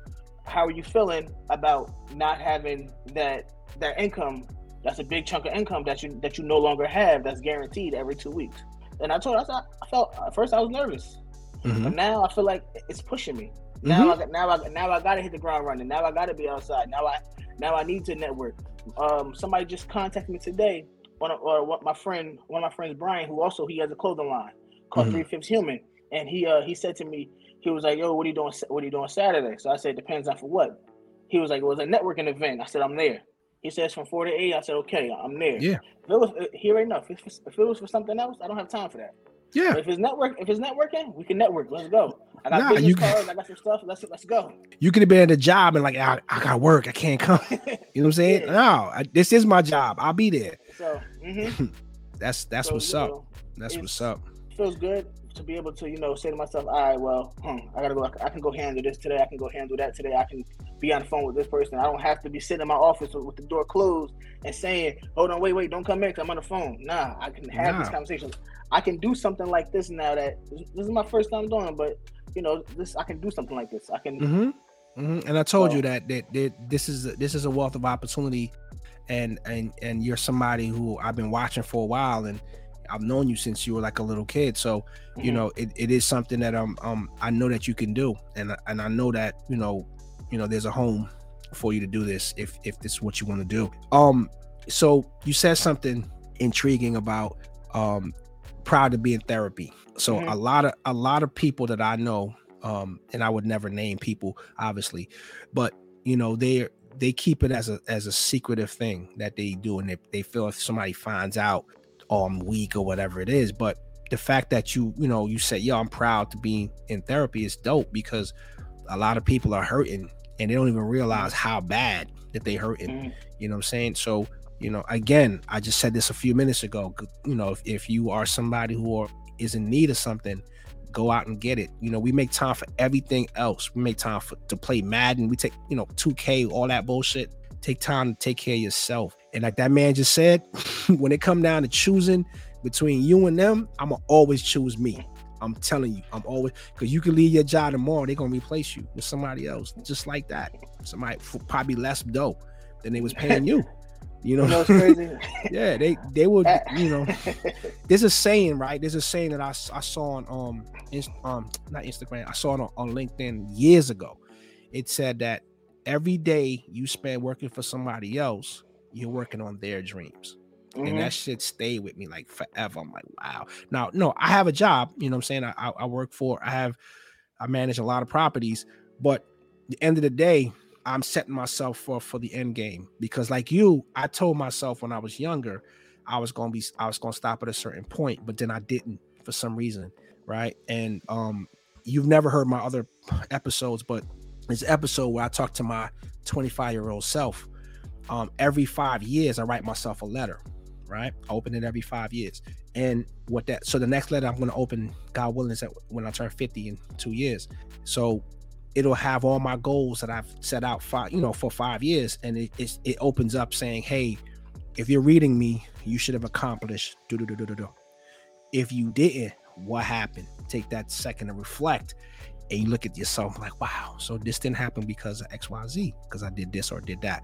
how are you feeling about not having that that income? That's a big chunk of income that you that you no longer have. That's guaranteed every two weeks. And I told. I, thought, I felt at first I was nervous, mm-hmm. but now I feel like it's pushing me. Now mm-hmm. I now I now I gotta hit the ground running. Now I gotta be outside. Now I now I need to network. Um, somebody just contacted me today. One of or what my friend, one of my friends, Brian, who also he has a clothing line called mm-hmm. Three Fifths Human, and he uh he said to me, he was like, "Yo, what are you doing? What are you doing Saturday?" So I said, "Depends on for what." He was like, "It was a networking event." I said, "I'm there." He says from four to eight. I said, "Okay, I'm there." Yeah. If it was uh, here enough. If, if it was for something else, I don't have time for that. Yeah. But if it's network, if it's networking, we can network. Let's go. I got nah, business you, cards. I got some stuff. Let's let's go. You could have been at a job and like I, I got work. I can't come. <laughs> you know what I'm saying? yeah. No, I, this is my job. I'll be there. So mm-hmm. <laughs> that's that's so, what's up. Know, that's what's up. Feels good to be able to you know say to myself, all right, well, hmm, I gotta go. I can go handle this today. I can go handle that today. I can be on the phone with this person. I don't have to be sitting in my office with the door closed and saying, hold on, wait, wait, don't come in. cause I'm on the phone. Nah, I can have nah. these conversations. I can do something like this now. That this is my first time doing, but you know, this I can do something like this. I can. Mm-hmm. Mm-hmm. And I told so, you that, that that this is this is a wealth of opportunity, and and and you're somebody who I've been watching for a while, and I've known you since you were like a little kid. So mm-hmm. you know, it, it is something that um um I know that you can do, and and I know that you know you know there's a home for you to do this if if this is what you want to do. Um, so you said something intriguing about um proud to be in therapy. So mm-hmm. a lot of a lot of people that I know, um, and I would never name people, obviously, but you know, they they keep it as a as a secretive thing that they do, and they, they feel if somebody finds out, oh, I'm weak or whatever it is. But the fact that you you know you say, yo, I'm proud to be in therapy is dope because a lot of people are hurting and they don't even realize how bad that they hurting. Mm-hmm. You know what I'm saying? So you know again i just said this a few minutes ago you know if, if you are somebody who are, is in need of something go out and get it you know we make time for everything else we make time for to play madden we take you know 2k all that bullshit take time to take care of yourself and like that man just said <laughs> when it come down to choosing between you and them i'ma always choose me i'm telling you i'm always because you can leave your job tomorrow they're gonna replace you with somebody else just like that somebody probably less dope than they was <laughs> paying you you know, you know crazy? <laughs> yeah, they they would. You know, <laughs> there's a saying, right? There's a saying that I, I saw on um inst, um not Instagram. I saw it on, on LinkedIn years ago. It said that every day you spend working for somebody else, you're working on their dreams. Mm-hmm. And that shit stayed with me like forever. I'm like, wow. Now, no, I have a job. You know what I'm saying? I, I work for. I have. I manage a lot of properties, but the end of the day, I'm setting myself for for the end game because, like you, I told myself when I was younger, I was gonna be, I was gonna stop at a certain point, but then I didn't for some reason, right? And um, you've never heard my other <laughs> episodes, but this episode where I talk to my 25 year old self. Um, every five years, I write myself a letter, right? I open it every five years, and what that so the next letter I'm going to open, God willing, is when I turn 50 in two years. So it'll have all my goals that I've set out five, you know, for five years, and it it opens up saying, "Hey, if you're reading me, you should have accomplished." Do do do do do. If you didn't, what happened? Take that second to reflect, and you look at yourself like, "Wow, so this didn't happen because of X, Y, Z, because I did this or did that."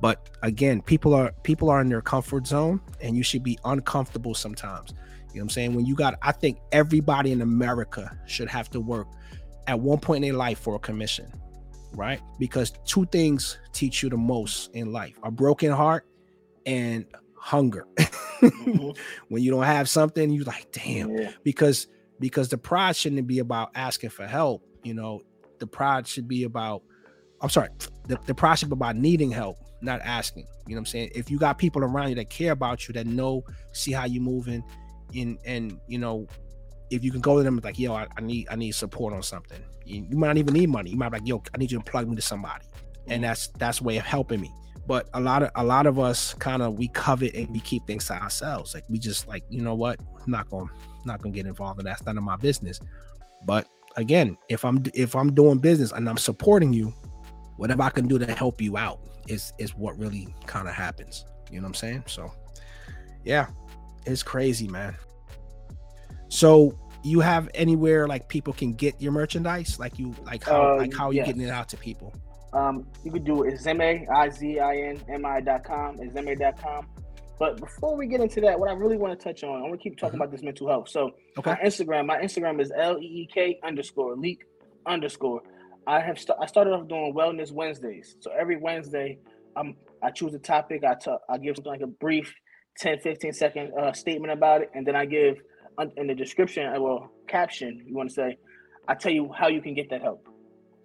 But again, people are people are in their comfort zone, and you should be uncomfortable sometimes. You know what I'm saying? When you got, I think everybody in America should have to work at one point in their life for a commission, right? Because two things teach you the most in life a broken heart and hunger. mm-hmm. <laughs> When you don't have something, you're like, damn, yeah. because because the pride shouldn't be about asking for help, you know, the pride should be about I'm sorry, the, the pride should be about needing help, not asking. You know what I'm saying? If you got people around you that care about you, that know, see how you're moving, and and you know, if you can go to them like, yo, I, I need I need support on something. You, you, might not even need money. You might be like, yo, I need you to plug me to somebody, and mm-hmm. that's that's way of helping me. But a lot of a lot of us kind of we covet and we keep things to ourselves. Like we just like, you know what? I'm not gonna not gonna get involved in that. That's none of my business. But again, if I'm if I'm doing business and I'm supporting you, whatever I can do to help you out is is what really kind of happens. You know what I'm saying? So yeah, it's crazy, man. So you have anywhere like people can get your merchandise? Like you like how uh, like how are yes. you getting it out to people? Um, you could do it I-Z-I-N-M-I dot com. But before we get into that, what I really want to touch on, I want to keep talking mm-hmm. about this mental health. So okay. my Instagram, my Instagram is L-E-E-K underscore leak underscore. I have st- I started off doing wellness Wednesdays. So every Wednesday, I'm I choose a topic. I talk, I give something like a brief 10, 15 second uh, statement about it, and then I give in the description, uh, well, caption. You want to say, I tell you how you can get that help.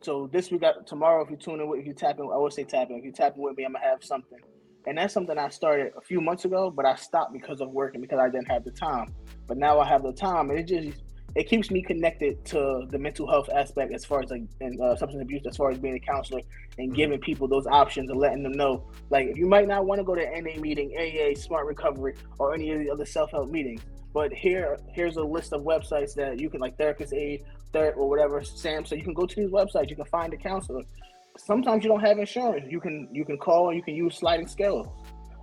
So this week, got tomorrow, if you tune in, if you tap in, I would say tap in. If you tap in with me, I'm gonna have something, and that's something I started a few months ago, but I stopped because of work and because I didn't have the time. But now I have the time, and it just it keeps me connected to the mental health aspect as far as like and uh, substance abuse as far as being a counselor and mm-hmm. giving people those options and letting them know like if you might not want to go to NA meeting, AA, Smart Recovery, or any of the other self help meetings, but here here's a list of websites that you can like Therapist Aid, Ther- or whatever Sam. So you can go to these websites, you can find a counselor. Sometimes you don't have insurance. You can you can call and you can use sliding scales.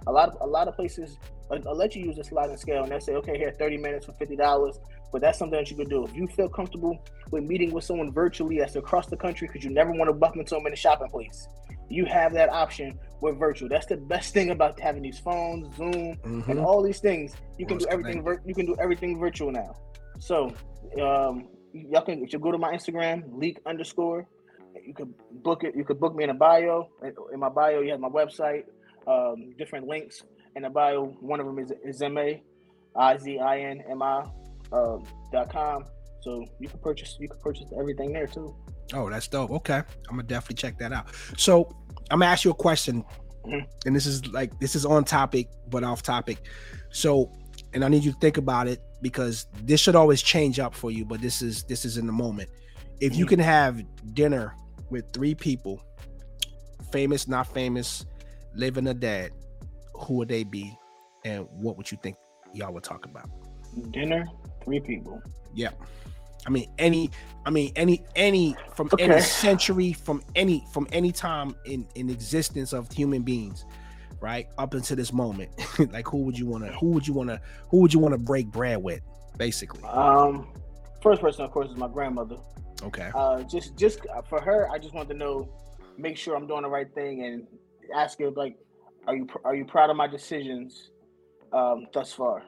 A lot of a lot of places I'll let you use a sliding scale and they say, okay, here, 30 minutes for $50. But that's something that you can do. If you feel comfortable with meeting with someone virtually that's across the country because you never want to bump into them in a shopping place, you have that option with virtual. That's the best thing about having these phones, Zoom, mm-hmm. and all these things. You can do everything. Vir- you can do everything virtual now. So, um, y'all can if you go to my Instagram, leak underscore. You could book it. You could book me in a bio. In my bio, you have my website, um, different links in the bio. One of them is Izime, I Z I N M I uh, dot com. So you can purchase you can purchase everything there too. Oh, that's dope. Okay, I'm gonna definitely check that out. So I'm gonna ask you a question, mm-hmm. and this is like this is on topic but off topic. So, and I need you to think about it because this should always change up for you. But this is this is in the moment. If mm-hmm. you can have dinner with three people, famous, not famous, living or dead, who would they be, and what would you think y'all would talk about? Dinner, three people. Yeah. I mean any I mean any any from okay. any century from any from any time in in existence of human beings right up until this moment <laughs> like who would you want to who would you want to who would you want to break bread with basically um first person of course is my grandmother okay uh just just for her i just want to know make sure i'm doing the right thing and ask her like are you are you proud of my decisions um, thus far?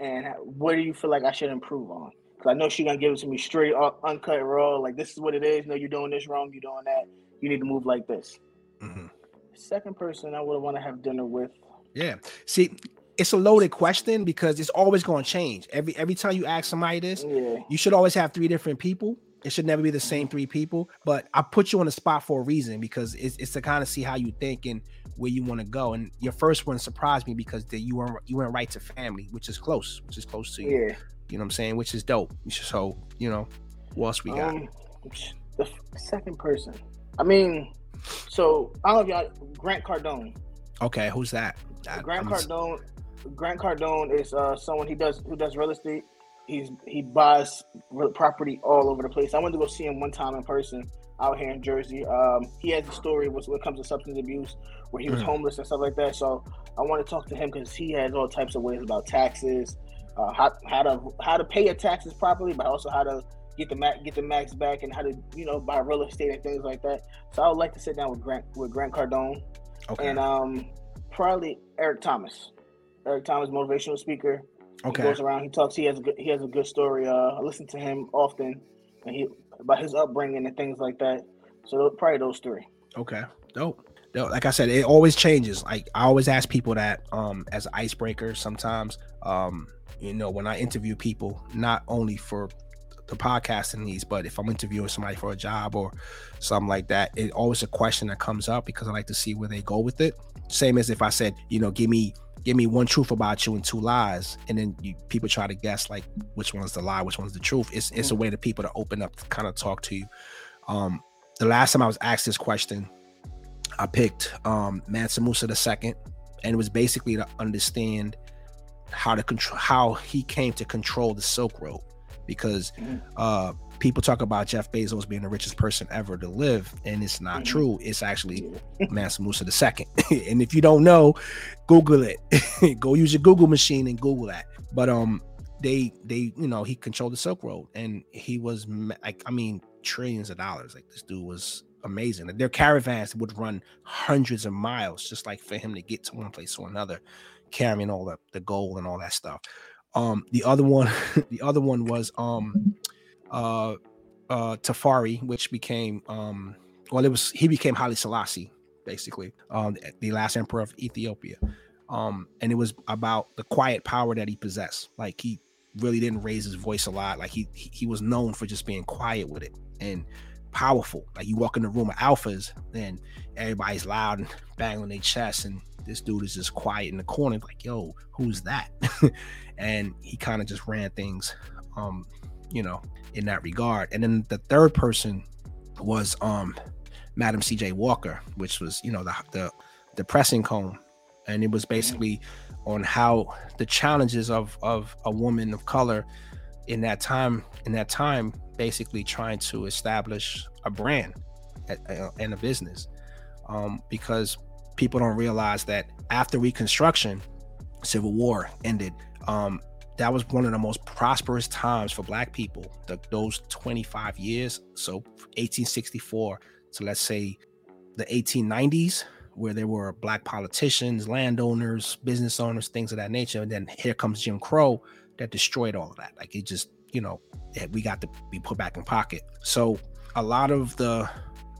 And what do you feel like I should improve on? Because I know she's gonna give it to me straight, up uncut, raw. Like this is what it is. No, you're doing this wrong. You're doing that. You need to move like this. Mm-hmm. Second person I would want to have dinner with. Yeah. See, it's a loaded question because it's always going to change. Every every time you ask somebody this, yeah. you should always have three different people. It should never be the same three people. But I put you on the spot for a reason because it's, it's to kind of see how you think and where you want to go. And your first one surprised me because the, you went you went right to family, which is close, which is close to you. Yeah. You know what I'm saying? Which is dope. So you know, what else we got? Um, the second person. I mean, so I don't know y'all Grant Cardone. Okay, who's that? Grant I'm Cardone. Grant Cardone is uh, someone he does who does real estate. He's he buys property all over the place. I went to go see him one time in person out here in Jersey. Um, he has a story when it comes to substance abuse, where he was mm. homeless and stuff like that. So I want to talk to him because he has all types of ways about taxes, uh, how how to how to pay your taxes properly, but also how to get the max get the max back and how to you know buy real estate and things like that. So I would like to sit down with Grant with Grant Cardone, okay. and um, probably Eric Thomas. Eric Thomas, motivational speaker. Okay. He goes around. He talks. He has a good. He has a good story. Uh, I listen to him often, and he about his upbringing and things like that. So probably those three. Okay. Dope. Dope. Like I said, it always changes. Like I always ask people that um as icebreakers sometimes. Um, you know, when I interview people, not only for the podcasting needs, but if I'm interviewing somebody for a job or something like that, it always a question that comes up because I like to see where they go with it. Same as if I said, you know, give me give me one truth about you and two lies, and then you, people try to guess like which one's the lie, which one's the truth. It's it's a way to people to open up to kind of talk to you. Um, the last time I was asked this question, I picked um, Mansa Musa II, and it was basically to understand how to control how he came to control the Silk Road because mm-hmm. uh, people talk about Jeff Bezos being the richest person ever to live, and it's not mm-hmm. true. It's actually <laughs> Mansa Musa II. <laughs> and if you don't know, Google it. <laughs> Go use your Google machine and Google that. But um, they they you know he controlled the Silk Road, and he was like I mean trillions of dollars. Like this dude was amazing. Like, Their caravans would run hundreds of miles just like for him to get to one place or another, carrying all the, the gold and all that stuff. Um, the other one, the other one was um, uh, uh, Tafari, which became um, well, it was he became Haile Selassie, basically, um, the last emperor of Ethiopia. Um, and it was about the quiet power that he possessed. Like he really didn't raise his voice a lot. Like he he was known for just being quiet with it and powerful. Like you walk in the room of alphas, and everybody's loud and <laughs> banging their chest, and this dude is just quiet in the corner, like, yo, who's that? <laughs> and he kind of just ran things, um, you know, in that regard. And then the third person was um Madam C.J. Walker, which was, you know, the the the pressing comb. And it was basically on how the challenges of of a woman of color in that time in that time basically trying to establish a brand and a business um, because people don't realize that after Reconstruction, Civil War ended. Um, that was one of the most prosperous times for Black people. The, those 25 years, so 1864 to let's say the 1890s, where there were Black politicians, landowners, business owners, things of that nature. And then here comes Jim Crow that destroyed all of that. Like it just, you know, we got to be put back in pocket. So a lot of the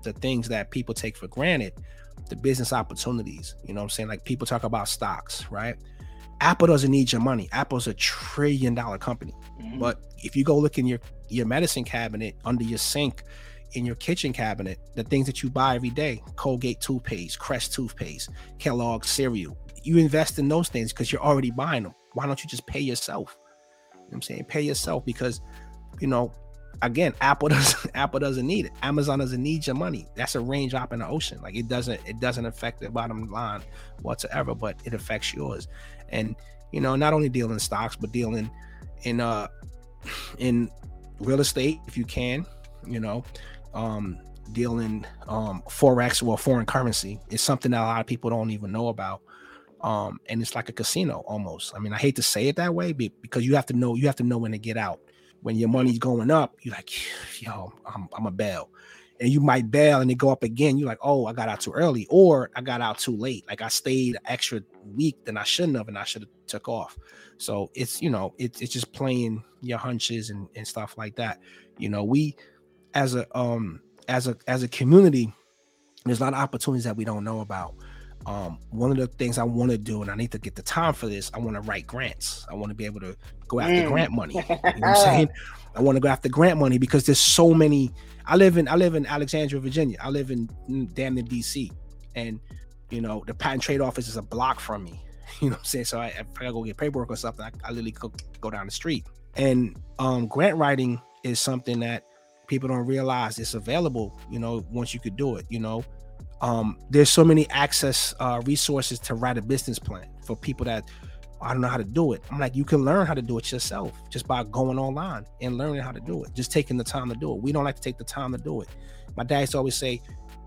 the things that people take for granted the business opportunities. You know what I'm saying? Like people talk about stocks, right? Apple doesn't need your money. Apple's a trillion dollar company. Mm-hmm. But if you go look in your your medicine cabinet under your sink in your kitchen cabinet, the things that you buy every day, Colgate toothpaste, Crest toothpaste, Kellogg cereal, you invest in those things because you're already buying them. Why don't you just pay yourself? You know I'm saying? Pay yourself because, you know, again, Apple <laughs> doesn't Apple doesn't need it. Amazon doesn't need your money. That's a raindrop in the ocean. Like it doesn't it doesn't affect the bottom line whatsoever, but it affects yours. And you know, not only dealing stocks, but dealing in uh <sighs> in real estate if you can, you know, um dealing um forex or foreign currency is something that a lot of people don't even know about um and it's like a casino almost i mean i hate to say it that way because you have to know you have to know when to get out when your money's going up, you're like, <sighs> yo, I'm, I'm a bail. And you might bail and it go up again. You're like, oh, I got out too early, or I got out too late. Like I stayed extra week than I shouldn't have, and I should have took off. So it's you know, it's it's just playing your hunches and, and stuff like that. You know, we as a um as a as a community, there's a lot of opportunities that we don't know about um, one of the things I want to do, and I need to get the time for this, I want to write grants. I want to be able to go after mm. grant money. <laughs> You know what I'm saying? I want to go after grant money because there's so many. I live in I live in Alexandria, Virginia. I live in mm, damn near DC, and you know the patent trade office is a block from me. <laughs> You know what I'm saying? So I, if I gotta go get paperwork or something, I, I literally go, go down the street. And um, grant writing is something that people don't realize it's available. You know, once you could do it. You know, um, there's so many access uh, resources to write a business plan for people that I don't know how to do it. I'm like, you can learn how to do it yourself just by going online and learning how to do it, just taking the time to do it. We don't like to take the time to do it. My dad used to always say,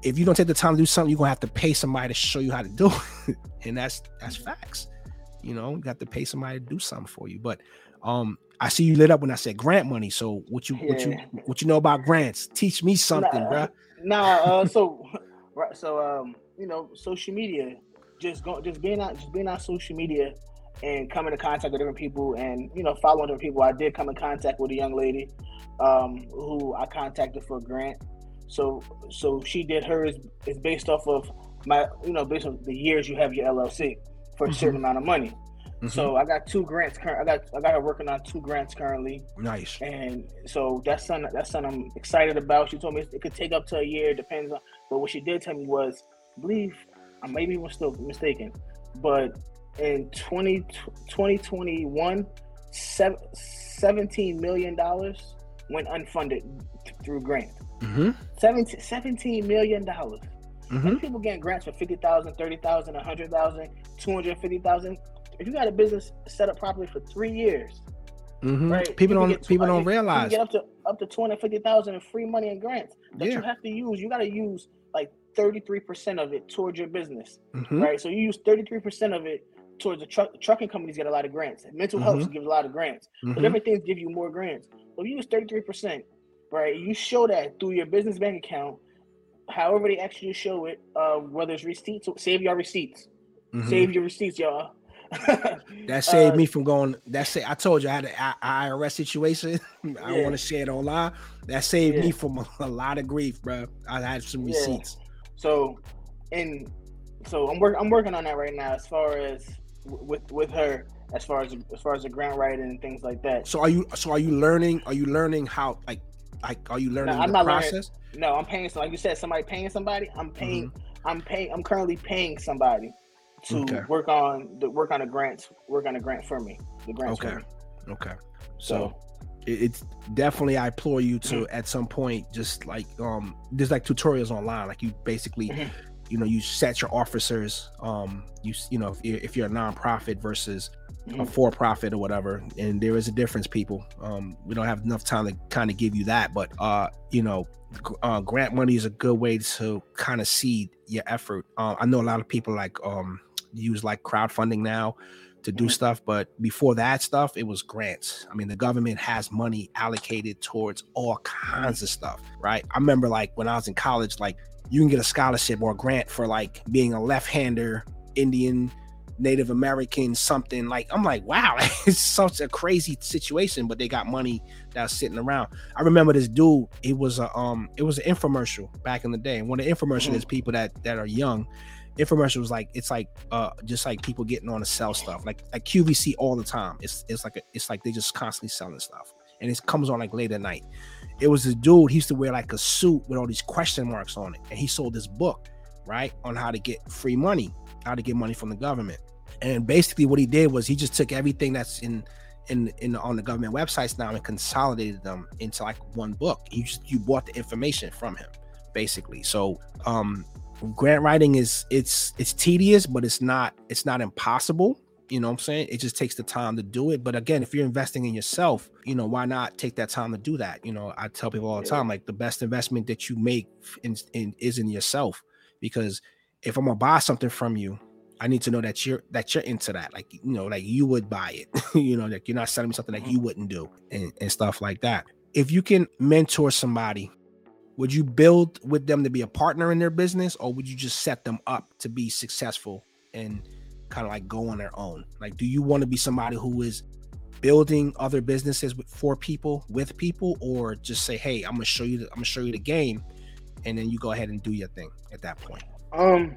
if you don't take the time to do something, you're gonna have to pay somebody to show you how to do it. <laughs> and that's that's facts. You know, you got to pay somebody to do something for you. But um, I see you lit up when I said grant money. So what you yeah. what you what you know about grants? Teach me something, nah, bro. Nah, uh, so Right. So um, you know, social media, just go, just being out, just being on social media, and coming in contact with different people, and you know, following different people. I did come in contact with a young lady, um, who I contacted for a grant. So so she did hers is based off of my, you know, based on the years you have your LLC for a mm-hmm. certain amount of money. Mm-hmm. So I got two grants. Current, I got I got her working on two grants currently. Nice. And so that's something that's something I'm excited about. She told me it could take up to a year, depends on. But what she did tell me was, I believe I maybe was still mistaken, but in 20, 2021, 17 million dollars went unfunded through grant. Mm-hmm. 17, 17 million dollars. Mm-hmm. People getting grants for 50,000, 30,000, 100,000, 250,000. If you got a business set up properly for 3 years, mm-hmm. right? People don't people don't realize. You get up to up to 250,000 in free money and grants that Yeah. you have to use. You got to use like 33% of it towards your business, Mhm. right? So you use 33% of it towards the truck trucking companies get a lot of grants. Mental health Mhm. gives a lot of grants. But Mhm. different things give you more grants. So you use 33%, right? You show that through your business bank account, however they actually show it, uh, whether it's receipts, save your receipts. Mhm. Save your receipts, y'all. <laughs> That saved Uh, me from going. That say I told you I had an IRS situation. <laughs> I don't Yeah. want to share it online. That saved me from a, <laughs> a lot of grief, bro. I had some Yeah. receipts. So, and so I'm working. I'm working on that right now. As far as w- with with her, as far as as far as the grant writing and things like that. So are you? So are you learning? Are you learning how? Like, like are you learning I'm the not learning- process? No, I'm paying. So like you said, somebody paying somebody. I'm paying. I'm paying. I'm currently paying somebody to Mm-hmm. Okay. work on the work on the grants. Work on the grant for me. The grant. Okay. Okay. So So it's definitely I implore you to Mm-hmm. at some point just like um there's like tutorials online like you basically Mhm. you know you set your officers um you you know if you're, if you're a nonprofit versus a Mhm. for profit or whatever and there is a difference people um we don't have enough time to kind of give you that but uh you know gr- uh, grant money is a good way to kind of see your effort uh, i know a lot of people like um use like crowdfunding now to do Mhm. stuff but before that stuff it was grants i mean the government has money allocated towards all kinds of stuff right i remember like when i was in college like you can get a scholarship or a grant for like being a left-hander indian native american something like i'm like wow <laughs> it's such a crazy situation but they got money that's sitting around i remember this dude it was a um it was an infomercial back in the day and when the infomercial Mhm. is people that that are young infomercial was like it's like uh just like people getting on to sell stuff. Like like qvc all the time. It's it's like a, it's like they just constantly selling stuff. And it comes on like late at night. It was a dude he used to wear like a suit with all these question marks on it. And he sold this book right on how to get free money how to get money from the government. And basically what he did was he just took everything that's in in in on the government websites now and consolidated them into like one book. You just you bought the information from him basically. So um grant writing is it's it's tedious but it's not it's not impossible. You know what i'm saying? It just takes the time to do it. But again if you're investing in yourself you know why not take that time to do that? You know i tell people all the time like the best investment that you make in, in is in yourself. Because if i'm gonna buy something from you i need to know that you're that you're into that. Like you know like you would buy it. <laughs> You know like you're not selling me something that mm-hmm. you wouldn't do and, and stuff like that. If you can mentor somebody would you build with them to be a partner in their business or would you just set them up to be successful and kind of like go on their own like do you want to be somebody who is building other businesses with for people with people or just say hey i'm gonna show you the, i'm gonna show you the game and then you go ahead and do your thing at that point Um,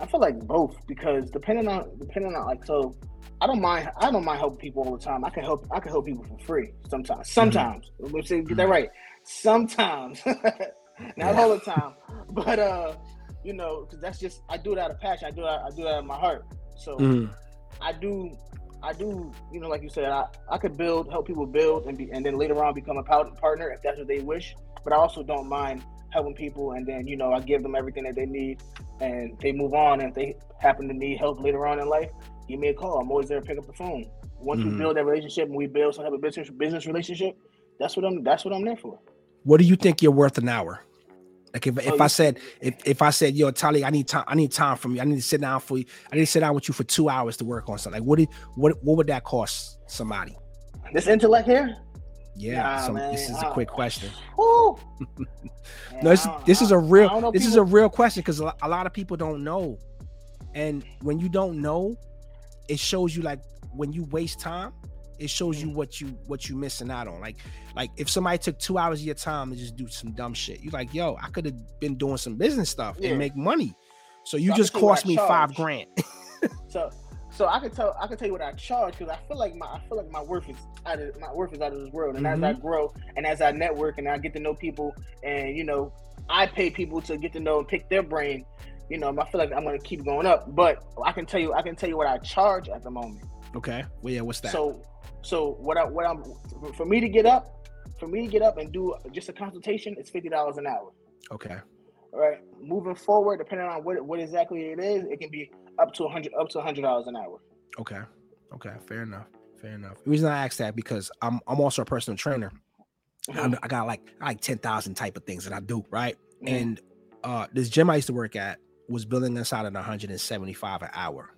I feel like both because depending on depending on like so, I don't mind I don't mind helping people all the time. I can help I can help people for free sometimes. Sometimes let's say get that Mhm. right. Sometimes, <laughs> not all the time, but uh, you know, because that's just I do it out of passion. I do it I do it out of my heart. So Mhm. I do. I do, you know, like you said, I, I could build, help people build, and be, and then later on become a partner if that's what they wish. But I also don't mind helping people, and then you know I give them everything that they need, and they move on. And if they happen to need help later on in life, give me a call. I'm always there to pick up the phone. Once Mhm. we build that relationship and we build some type of business business relationship, that's what I'm that's what I'm there for. What do you think you're worth an hour? Like if, if Oh, i said if, if i said yo tali i need time i need time from you i need to sit down for you. I need to sit down with you for two hours to work on something. Like what did what what would that cost somebody? This intellect here, yeah Nah, so man, <laughs> <laughs> this is a quick question. No this, this is a real this is a real question because a lot of people don't know. And when you don't know it shows you like when you waste time it shows Mm-hmm. you what you what you missing out on like like if somebody took two hours of your time to just do some dumb shit you're like yo i could have been doing some business stuff Yeah. and make money so you So just can tell you what cost me five grand <laughs> So, so I can tell I can tell you what I charge because I feel like my I feel like my worth is out of my worth is out of this world. And mm-hmm. as I grow and as I network and I get to know people and you know I pay people to get to know and pick their brain. You know, I feel like I'm gonna keep going up. But I can tell you I can tell you what I charge at the moment. Okay. Well, yeah. What's that? So so what I what I'm for me to get up for me to get up and do just a consultation, it's fifty dollars an hour. Okay. All right. Moving forward, depending on what what exactly it is, it can be up to a hundred up to a hundred dollars an hour. Okay. Okay. Fair enough. Fair enough. The reason I ask that because I'm I'm also a personal trainer. Mm-hmm. I got like like ten thousand type of things that I do right, mm-hmm. and uh this gym I used to work at was billing us out at 175 an hour,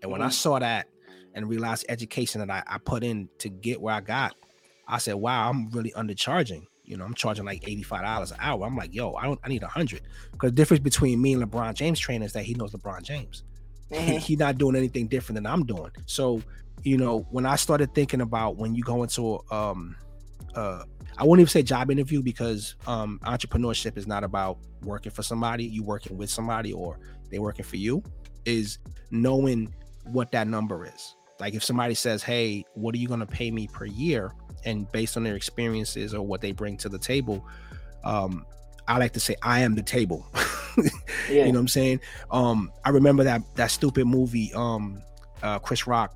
and when mm-hmm. I saw that and realized education that I, I put in to get where I got, I said, "Wow, I'm really undercharging." You know, I'm charging like $85 an hour. I'm like, yo, I don't I need a hundred. Because the difference between me and LeBron James training is that he knows LeBron James. Mm-hmm. He's not doing anything different than I'm doing. So, you know, when I started thinking about when you go into um uh I won't even say job interview because um entrepreneurship is not about working for somebody, you working with somebody or they working for you, is knowing what that number is. Like if somebody says, Hey, what are you gonna pay me per year? and based on their experiences or what they bring to the table um i like to say i am the table. <laughs> Yeah. you know what i'm saying? Um i remember that that stupid movie um uh chris rock.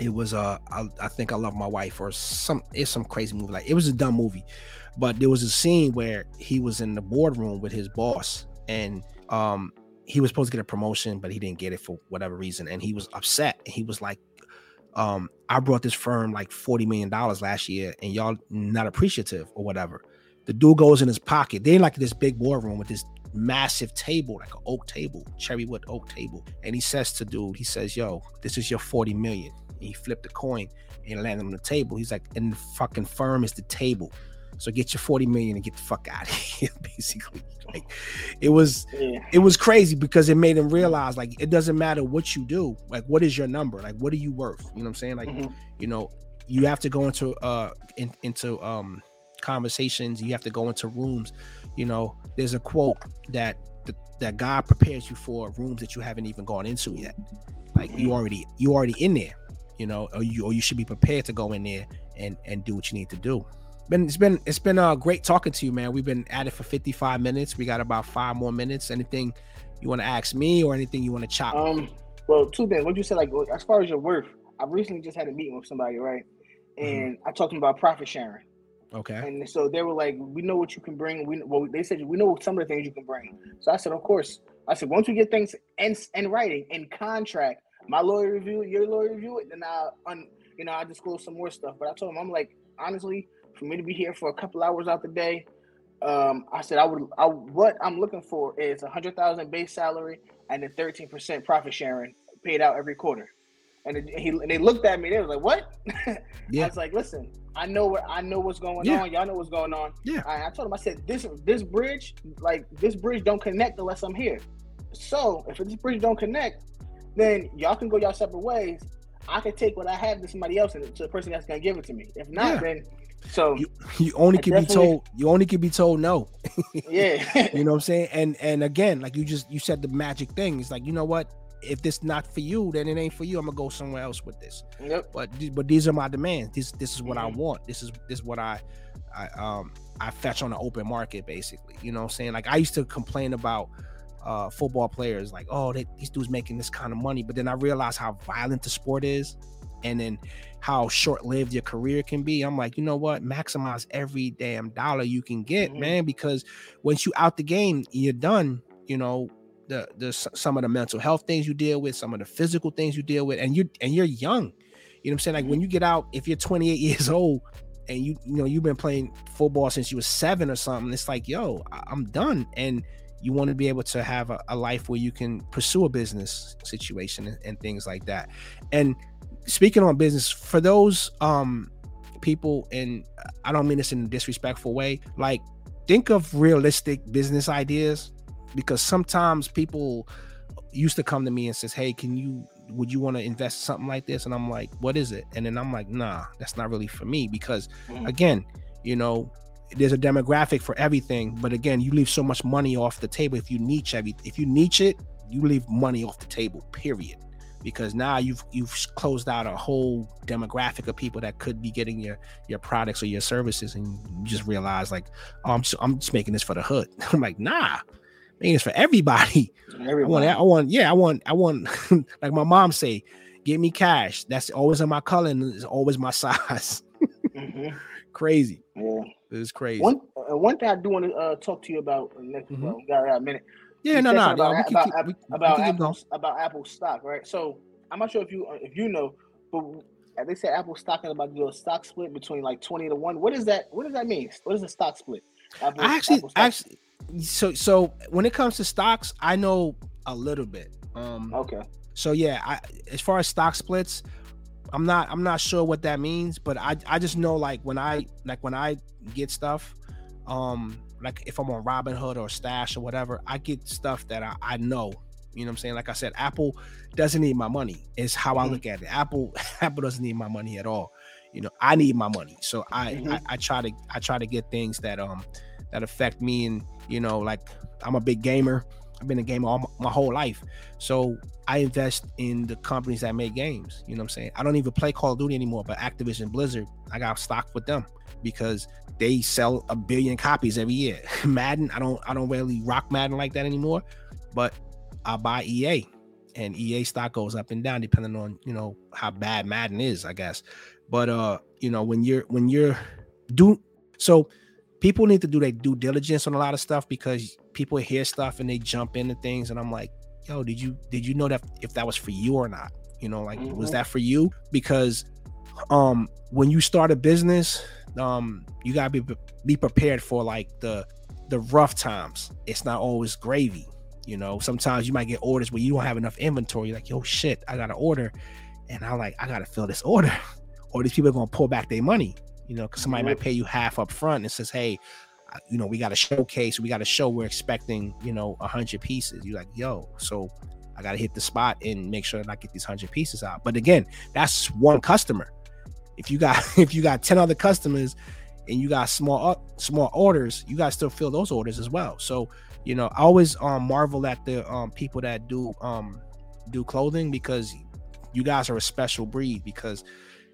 It was uh I, I, think i love my wife or some it's some crazy movie like it was a dumb movie. But there was a scene where he was in the boardroom with his boss and um he was supposed to get a promotion but he didn't get it for whatever reason and he was upset. And he was like um, I brought this firm like $40 million last year and y'all not appreciative or whatever. The dude goes in his pocket. They're like this big boardroom with this massive table, like an oak table, cherry wood oak table. And he says to dude, he says, Yo, this is your 40 million. And he flipped the coin and landed on the table. He's like, and the fucking firm is the table. So get your 40 million and get the fuck out of <laughs> here, basically. <laughs> Like it was yeah. it was crazy because it made him realize like it doesn't matter what you do, like what is your number? Like what are you worth? You know what I'm saying? Like, mm-hmm. you know, you have to go into uh in, into um conversations, you have to go into rooms. You know, there's a quote that that God prepares you for rooms that you haven't even gone into yet. Like you mm-hmm. already you already in there, you know, or you or you should be prepared to go in there and and do what you need to do been it's been it's been uh great talking to you, man. We've been at it for 55 minutes. We got about five more minutes. Anything you want to ask me or anything you want to chop? Um, well, two things. What you said, like as far as your worth, I recently just had a meeting with somebody, right? Mm-hmm. And mm-hmm. I talked to them about profit sharing. Okay. And so they were like, "We know what you can bring. We well, they said we know some of the things you can bring." So I said, "Of course." I said, "Once we get things in, in writing in contract, my lawyer review it, your lawyer review it, then I, un, you know, I disclose some more stuff." But I told him, I'm like, honestly, for me to be here for a couple hours out the day, um, I said I would. I, what I'm looking for is a hundred thousand base salary and a thirteen percent profit sharing paid out every quarter. And, it, he, and they looked at me. They was like, "What?" <laughs> yeah. I was like, "Listen, I know what I know what's going yeah. on. Y'all know what's going on." Yeah. I, I told him. I said, "This this bridge, like this bridge, don't connect unless I'm here. So if this bridge don't connect, then y'all can go y'all separate ways. I can take what I have to somebody else and to the person that's gonna give it to me. If not, yeah. then so you, you only can be told you only can be told no. <laughs> yeah. you know what I'm saying? And and again, like you just you said the magic thing. It's like, you know what? If this not for you, then it ain't for you. I'm gonna go somewhere else with this. Yep. But but these are my demands. This this is what mm-hmm. I want. This is this is what I I um I fetch on the open market basically. You know what I'm saying? Like I used to complain about uh football players like, oh, they, these dudes making this kind of money, but then I realized how violent the sport is and then how short-lived your career can be i'm like you know what? Maximize every damn dollar you can get mm-hmm. man because once you out the game you're done you know the the some of the mental health things you deal with some of the physical things you deal with and you and you're young. You know what i'm saying? Like mm-hmm. when you get out if you're 28 <laughs> years old and you you know you've been playing football since you were seven or something it's like yo i'm done. And you want to be able to have a, a life where you can pursue a business situation and, and things like that. And speaking on business for those um people and i don't mean this in a disrespectful way like think of realistic business ideas because sometimes people used to come to me and says hey can you would you want to invest something like this? And i'm like what is it? And then i'm like nah that's not really for me because mm. again you know there's a demographic for everything but again you leave so much money off the table if you niche every if you niche it you leave money off the table period because now you've you've closed out a whole demographic of people that could be getting your your products or your services, and you just realize like, oh, I'm just, I'm just making this for the hood. <laughs> I'm like, nah, making this for everybody. everybody. I want, I want, yeah, I want, I want, <laughs> like my mom say, give me cash. That's always in my color and it's always my <laughs> size. mm-hmm. Crazy. Yeah, it's crazy. One uh, one thing I do want to uh, talk to you about next. Mm-hmm. Well, got a minute. Yeah, no, no, about, about, we, about, Apple, about Apple stock, right? So I'm not sure if you if you know, but they said Apple stock is about to do a stock split between like 20 to 1. What is that what does that mean? What is a stock split? Apple, I actually actually so so when it comes to stocks, I know a little bit. Um okay. So yeah, I as far as stock splits, I'm not I'm not sure what that means, but I I just know like when I like when I get stuff, um like if I'm on Robinhood or Stash or whatever, I get stuff that I, I know. You know what I'm saying? Like I said, Apple doesn't need my money. Is how mm-hmm. I look at it. Apple <laughs> Apple doesn't need my money at all. You know, I need my money. So I, mm-hmm. I I try to I try to get things that um that affect me and you know like I'm a big gamer. I've been a gamer all my, my whole life. So I invest in the companies that make games. You know what I'm saying? I don't even play Call of Duty anymore, but Activision Blizzard, I got stock with them because they sell a billion copies every year. <laughs> Madden, I don't I don't really rock Madden like that anymore, but I buy EA and EA stock goes up and down depending on, you know, how bad Madden is, I guess. But uh, you know, when you're when you're do so people need to do their due diligence on a lot of stuff because people hear stuff and they jump into things and I'm like, yo, did you did you know that if that was for you or not? You know, like mm-hmm. was that for you? Because um when you start a business, um you gotta be be prepared for like the the rough times. It's not always gravy. You know, sometimes you might get orders where you don't have enough inventory. You're like, yo, shit, I got an order, and I'm like, I gotta fill this order, <laughs> or these people are gonna pull back their money. You know, because somebody might pay you half up front and says, hey, you know, we got a showcase, we got a show, we're expecting, you know, a hundred pieces. You're like, yo, so I gotta hit the spot and make sure that I get these hundred pieces out. But again, that's one customer. If you got <laughs> if you got 10 other customers and you got small uh, small orders, you got to still fill those orders as well. So, you know, I always um marvel at the um people that do um do clothing because you guys are a special breed because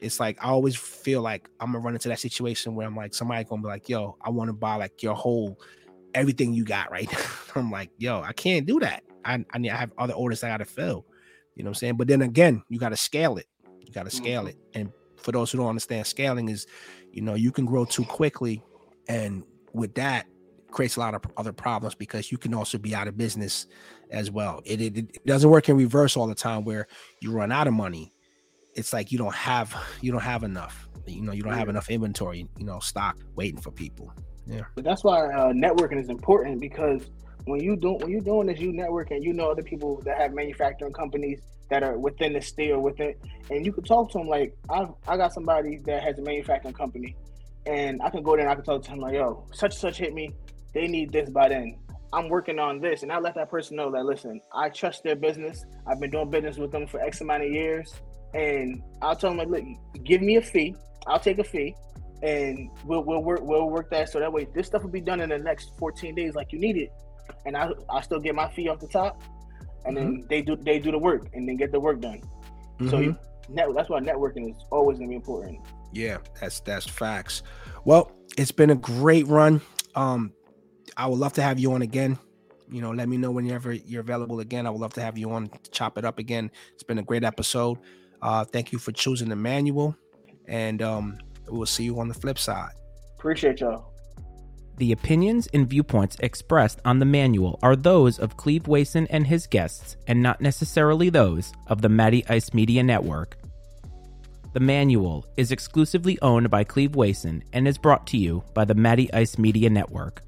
it's like I always feel like I'm gonna run into that situation where I'm like somebody gonna be like, yo, I want to buy like your whole everything you got right <laughs> I'm like, yo, I can't do that. I I need I have other orders I gotta fill. You know what I'm saying? But then again, you gotta scale it. You gotta scale mm-hmm. it. And for those who don't understand, scaling is, you know, you can grow too quickly, and with that creates a lot of other problems because you can also be out of business as well. It, it, it doesn't work in reverse all the time where you run out of money. It's like you don't have you don't have enough. You know you don't have enough inventory you know stock waiting for people. Yeah. But that's why uh, networking is important because when you do when you're doing this you network and you know other people that have manufacturing companies that are within the steel within and you can talk to them like i i got somebody that has a manufacturing company and i can go there and i can talk to them like yo such such hit me. They need this by then. I'm working on this, and I let that person know that listen, I trust their business. I've been doing business with them for X amount of years. And I'll tell them like, look, give me a fee. I'll take a fee, and we'll we'll work we'll work that so that way this stuff will be done in the next 14 days like you need it, and I I still get my fee off the top, and mm-hmm. then they do they do the work and then get the work done. Mm-hmm. So you, that's why networking is always gonna be important. Yeah, that's that's facts. Well, it's been a great run. Um, I would love to have you on again you know, let me know whenever you're available again. I would love to have you on to chop it up again. It's been a great episode. Uh, thank you for choosing the manual, and um, we'll see you on the flip side. Appreciate y'all. The opinions and viewpoints expressed on the manual are those of Clev Wason and his guests, and not necessarily those of the Matty Ice Media Network. The manual is exclusively owned by Clev Wason and is brought to you by the Matty Ice Media Network.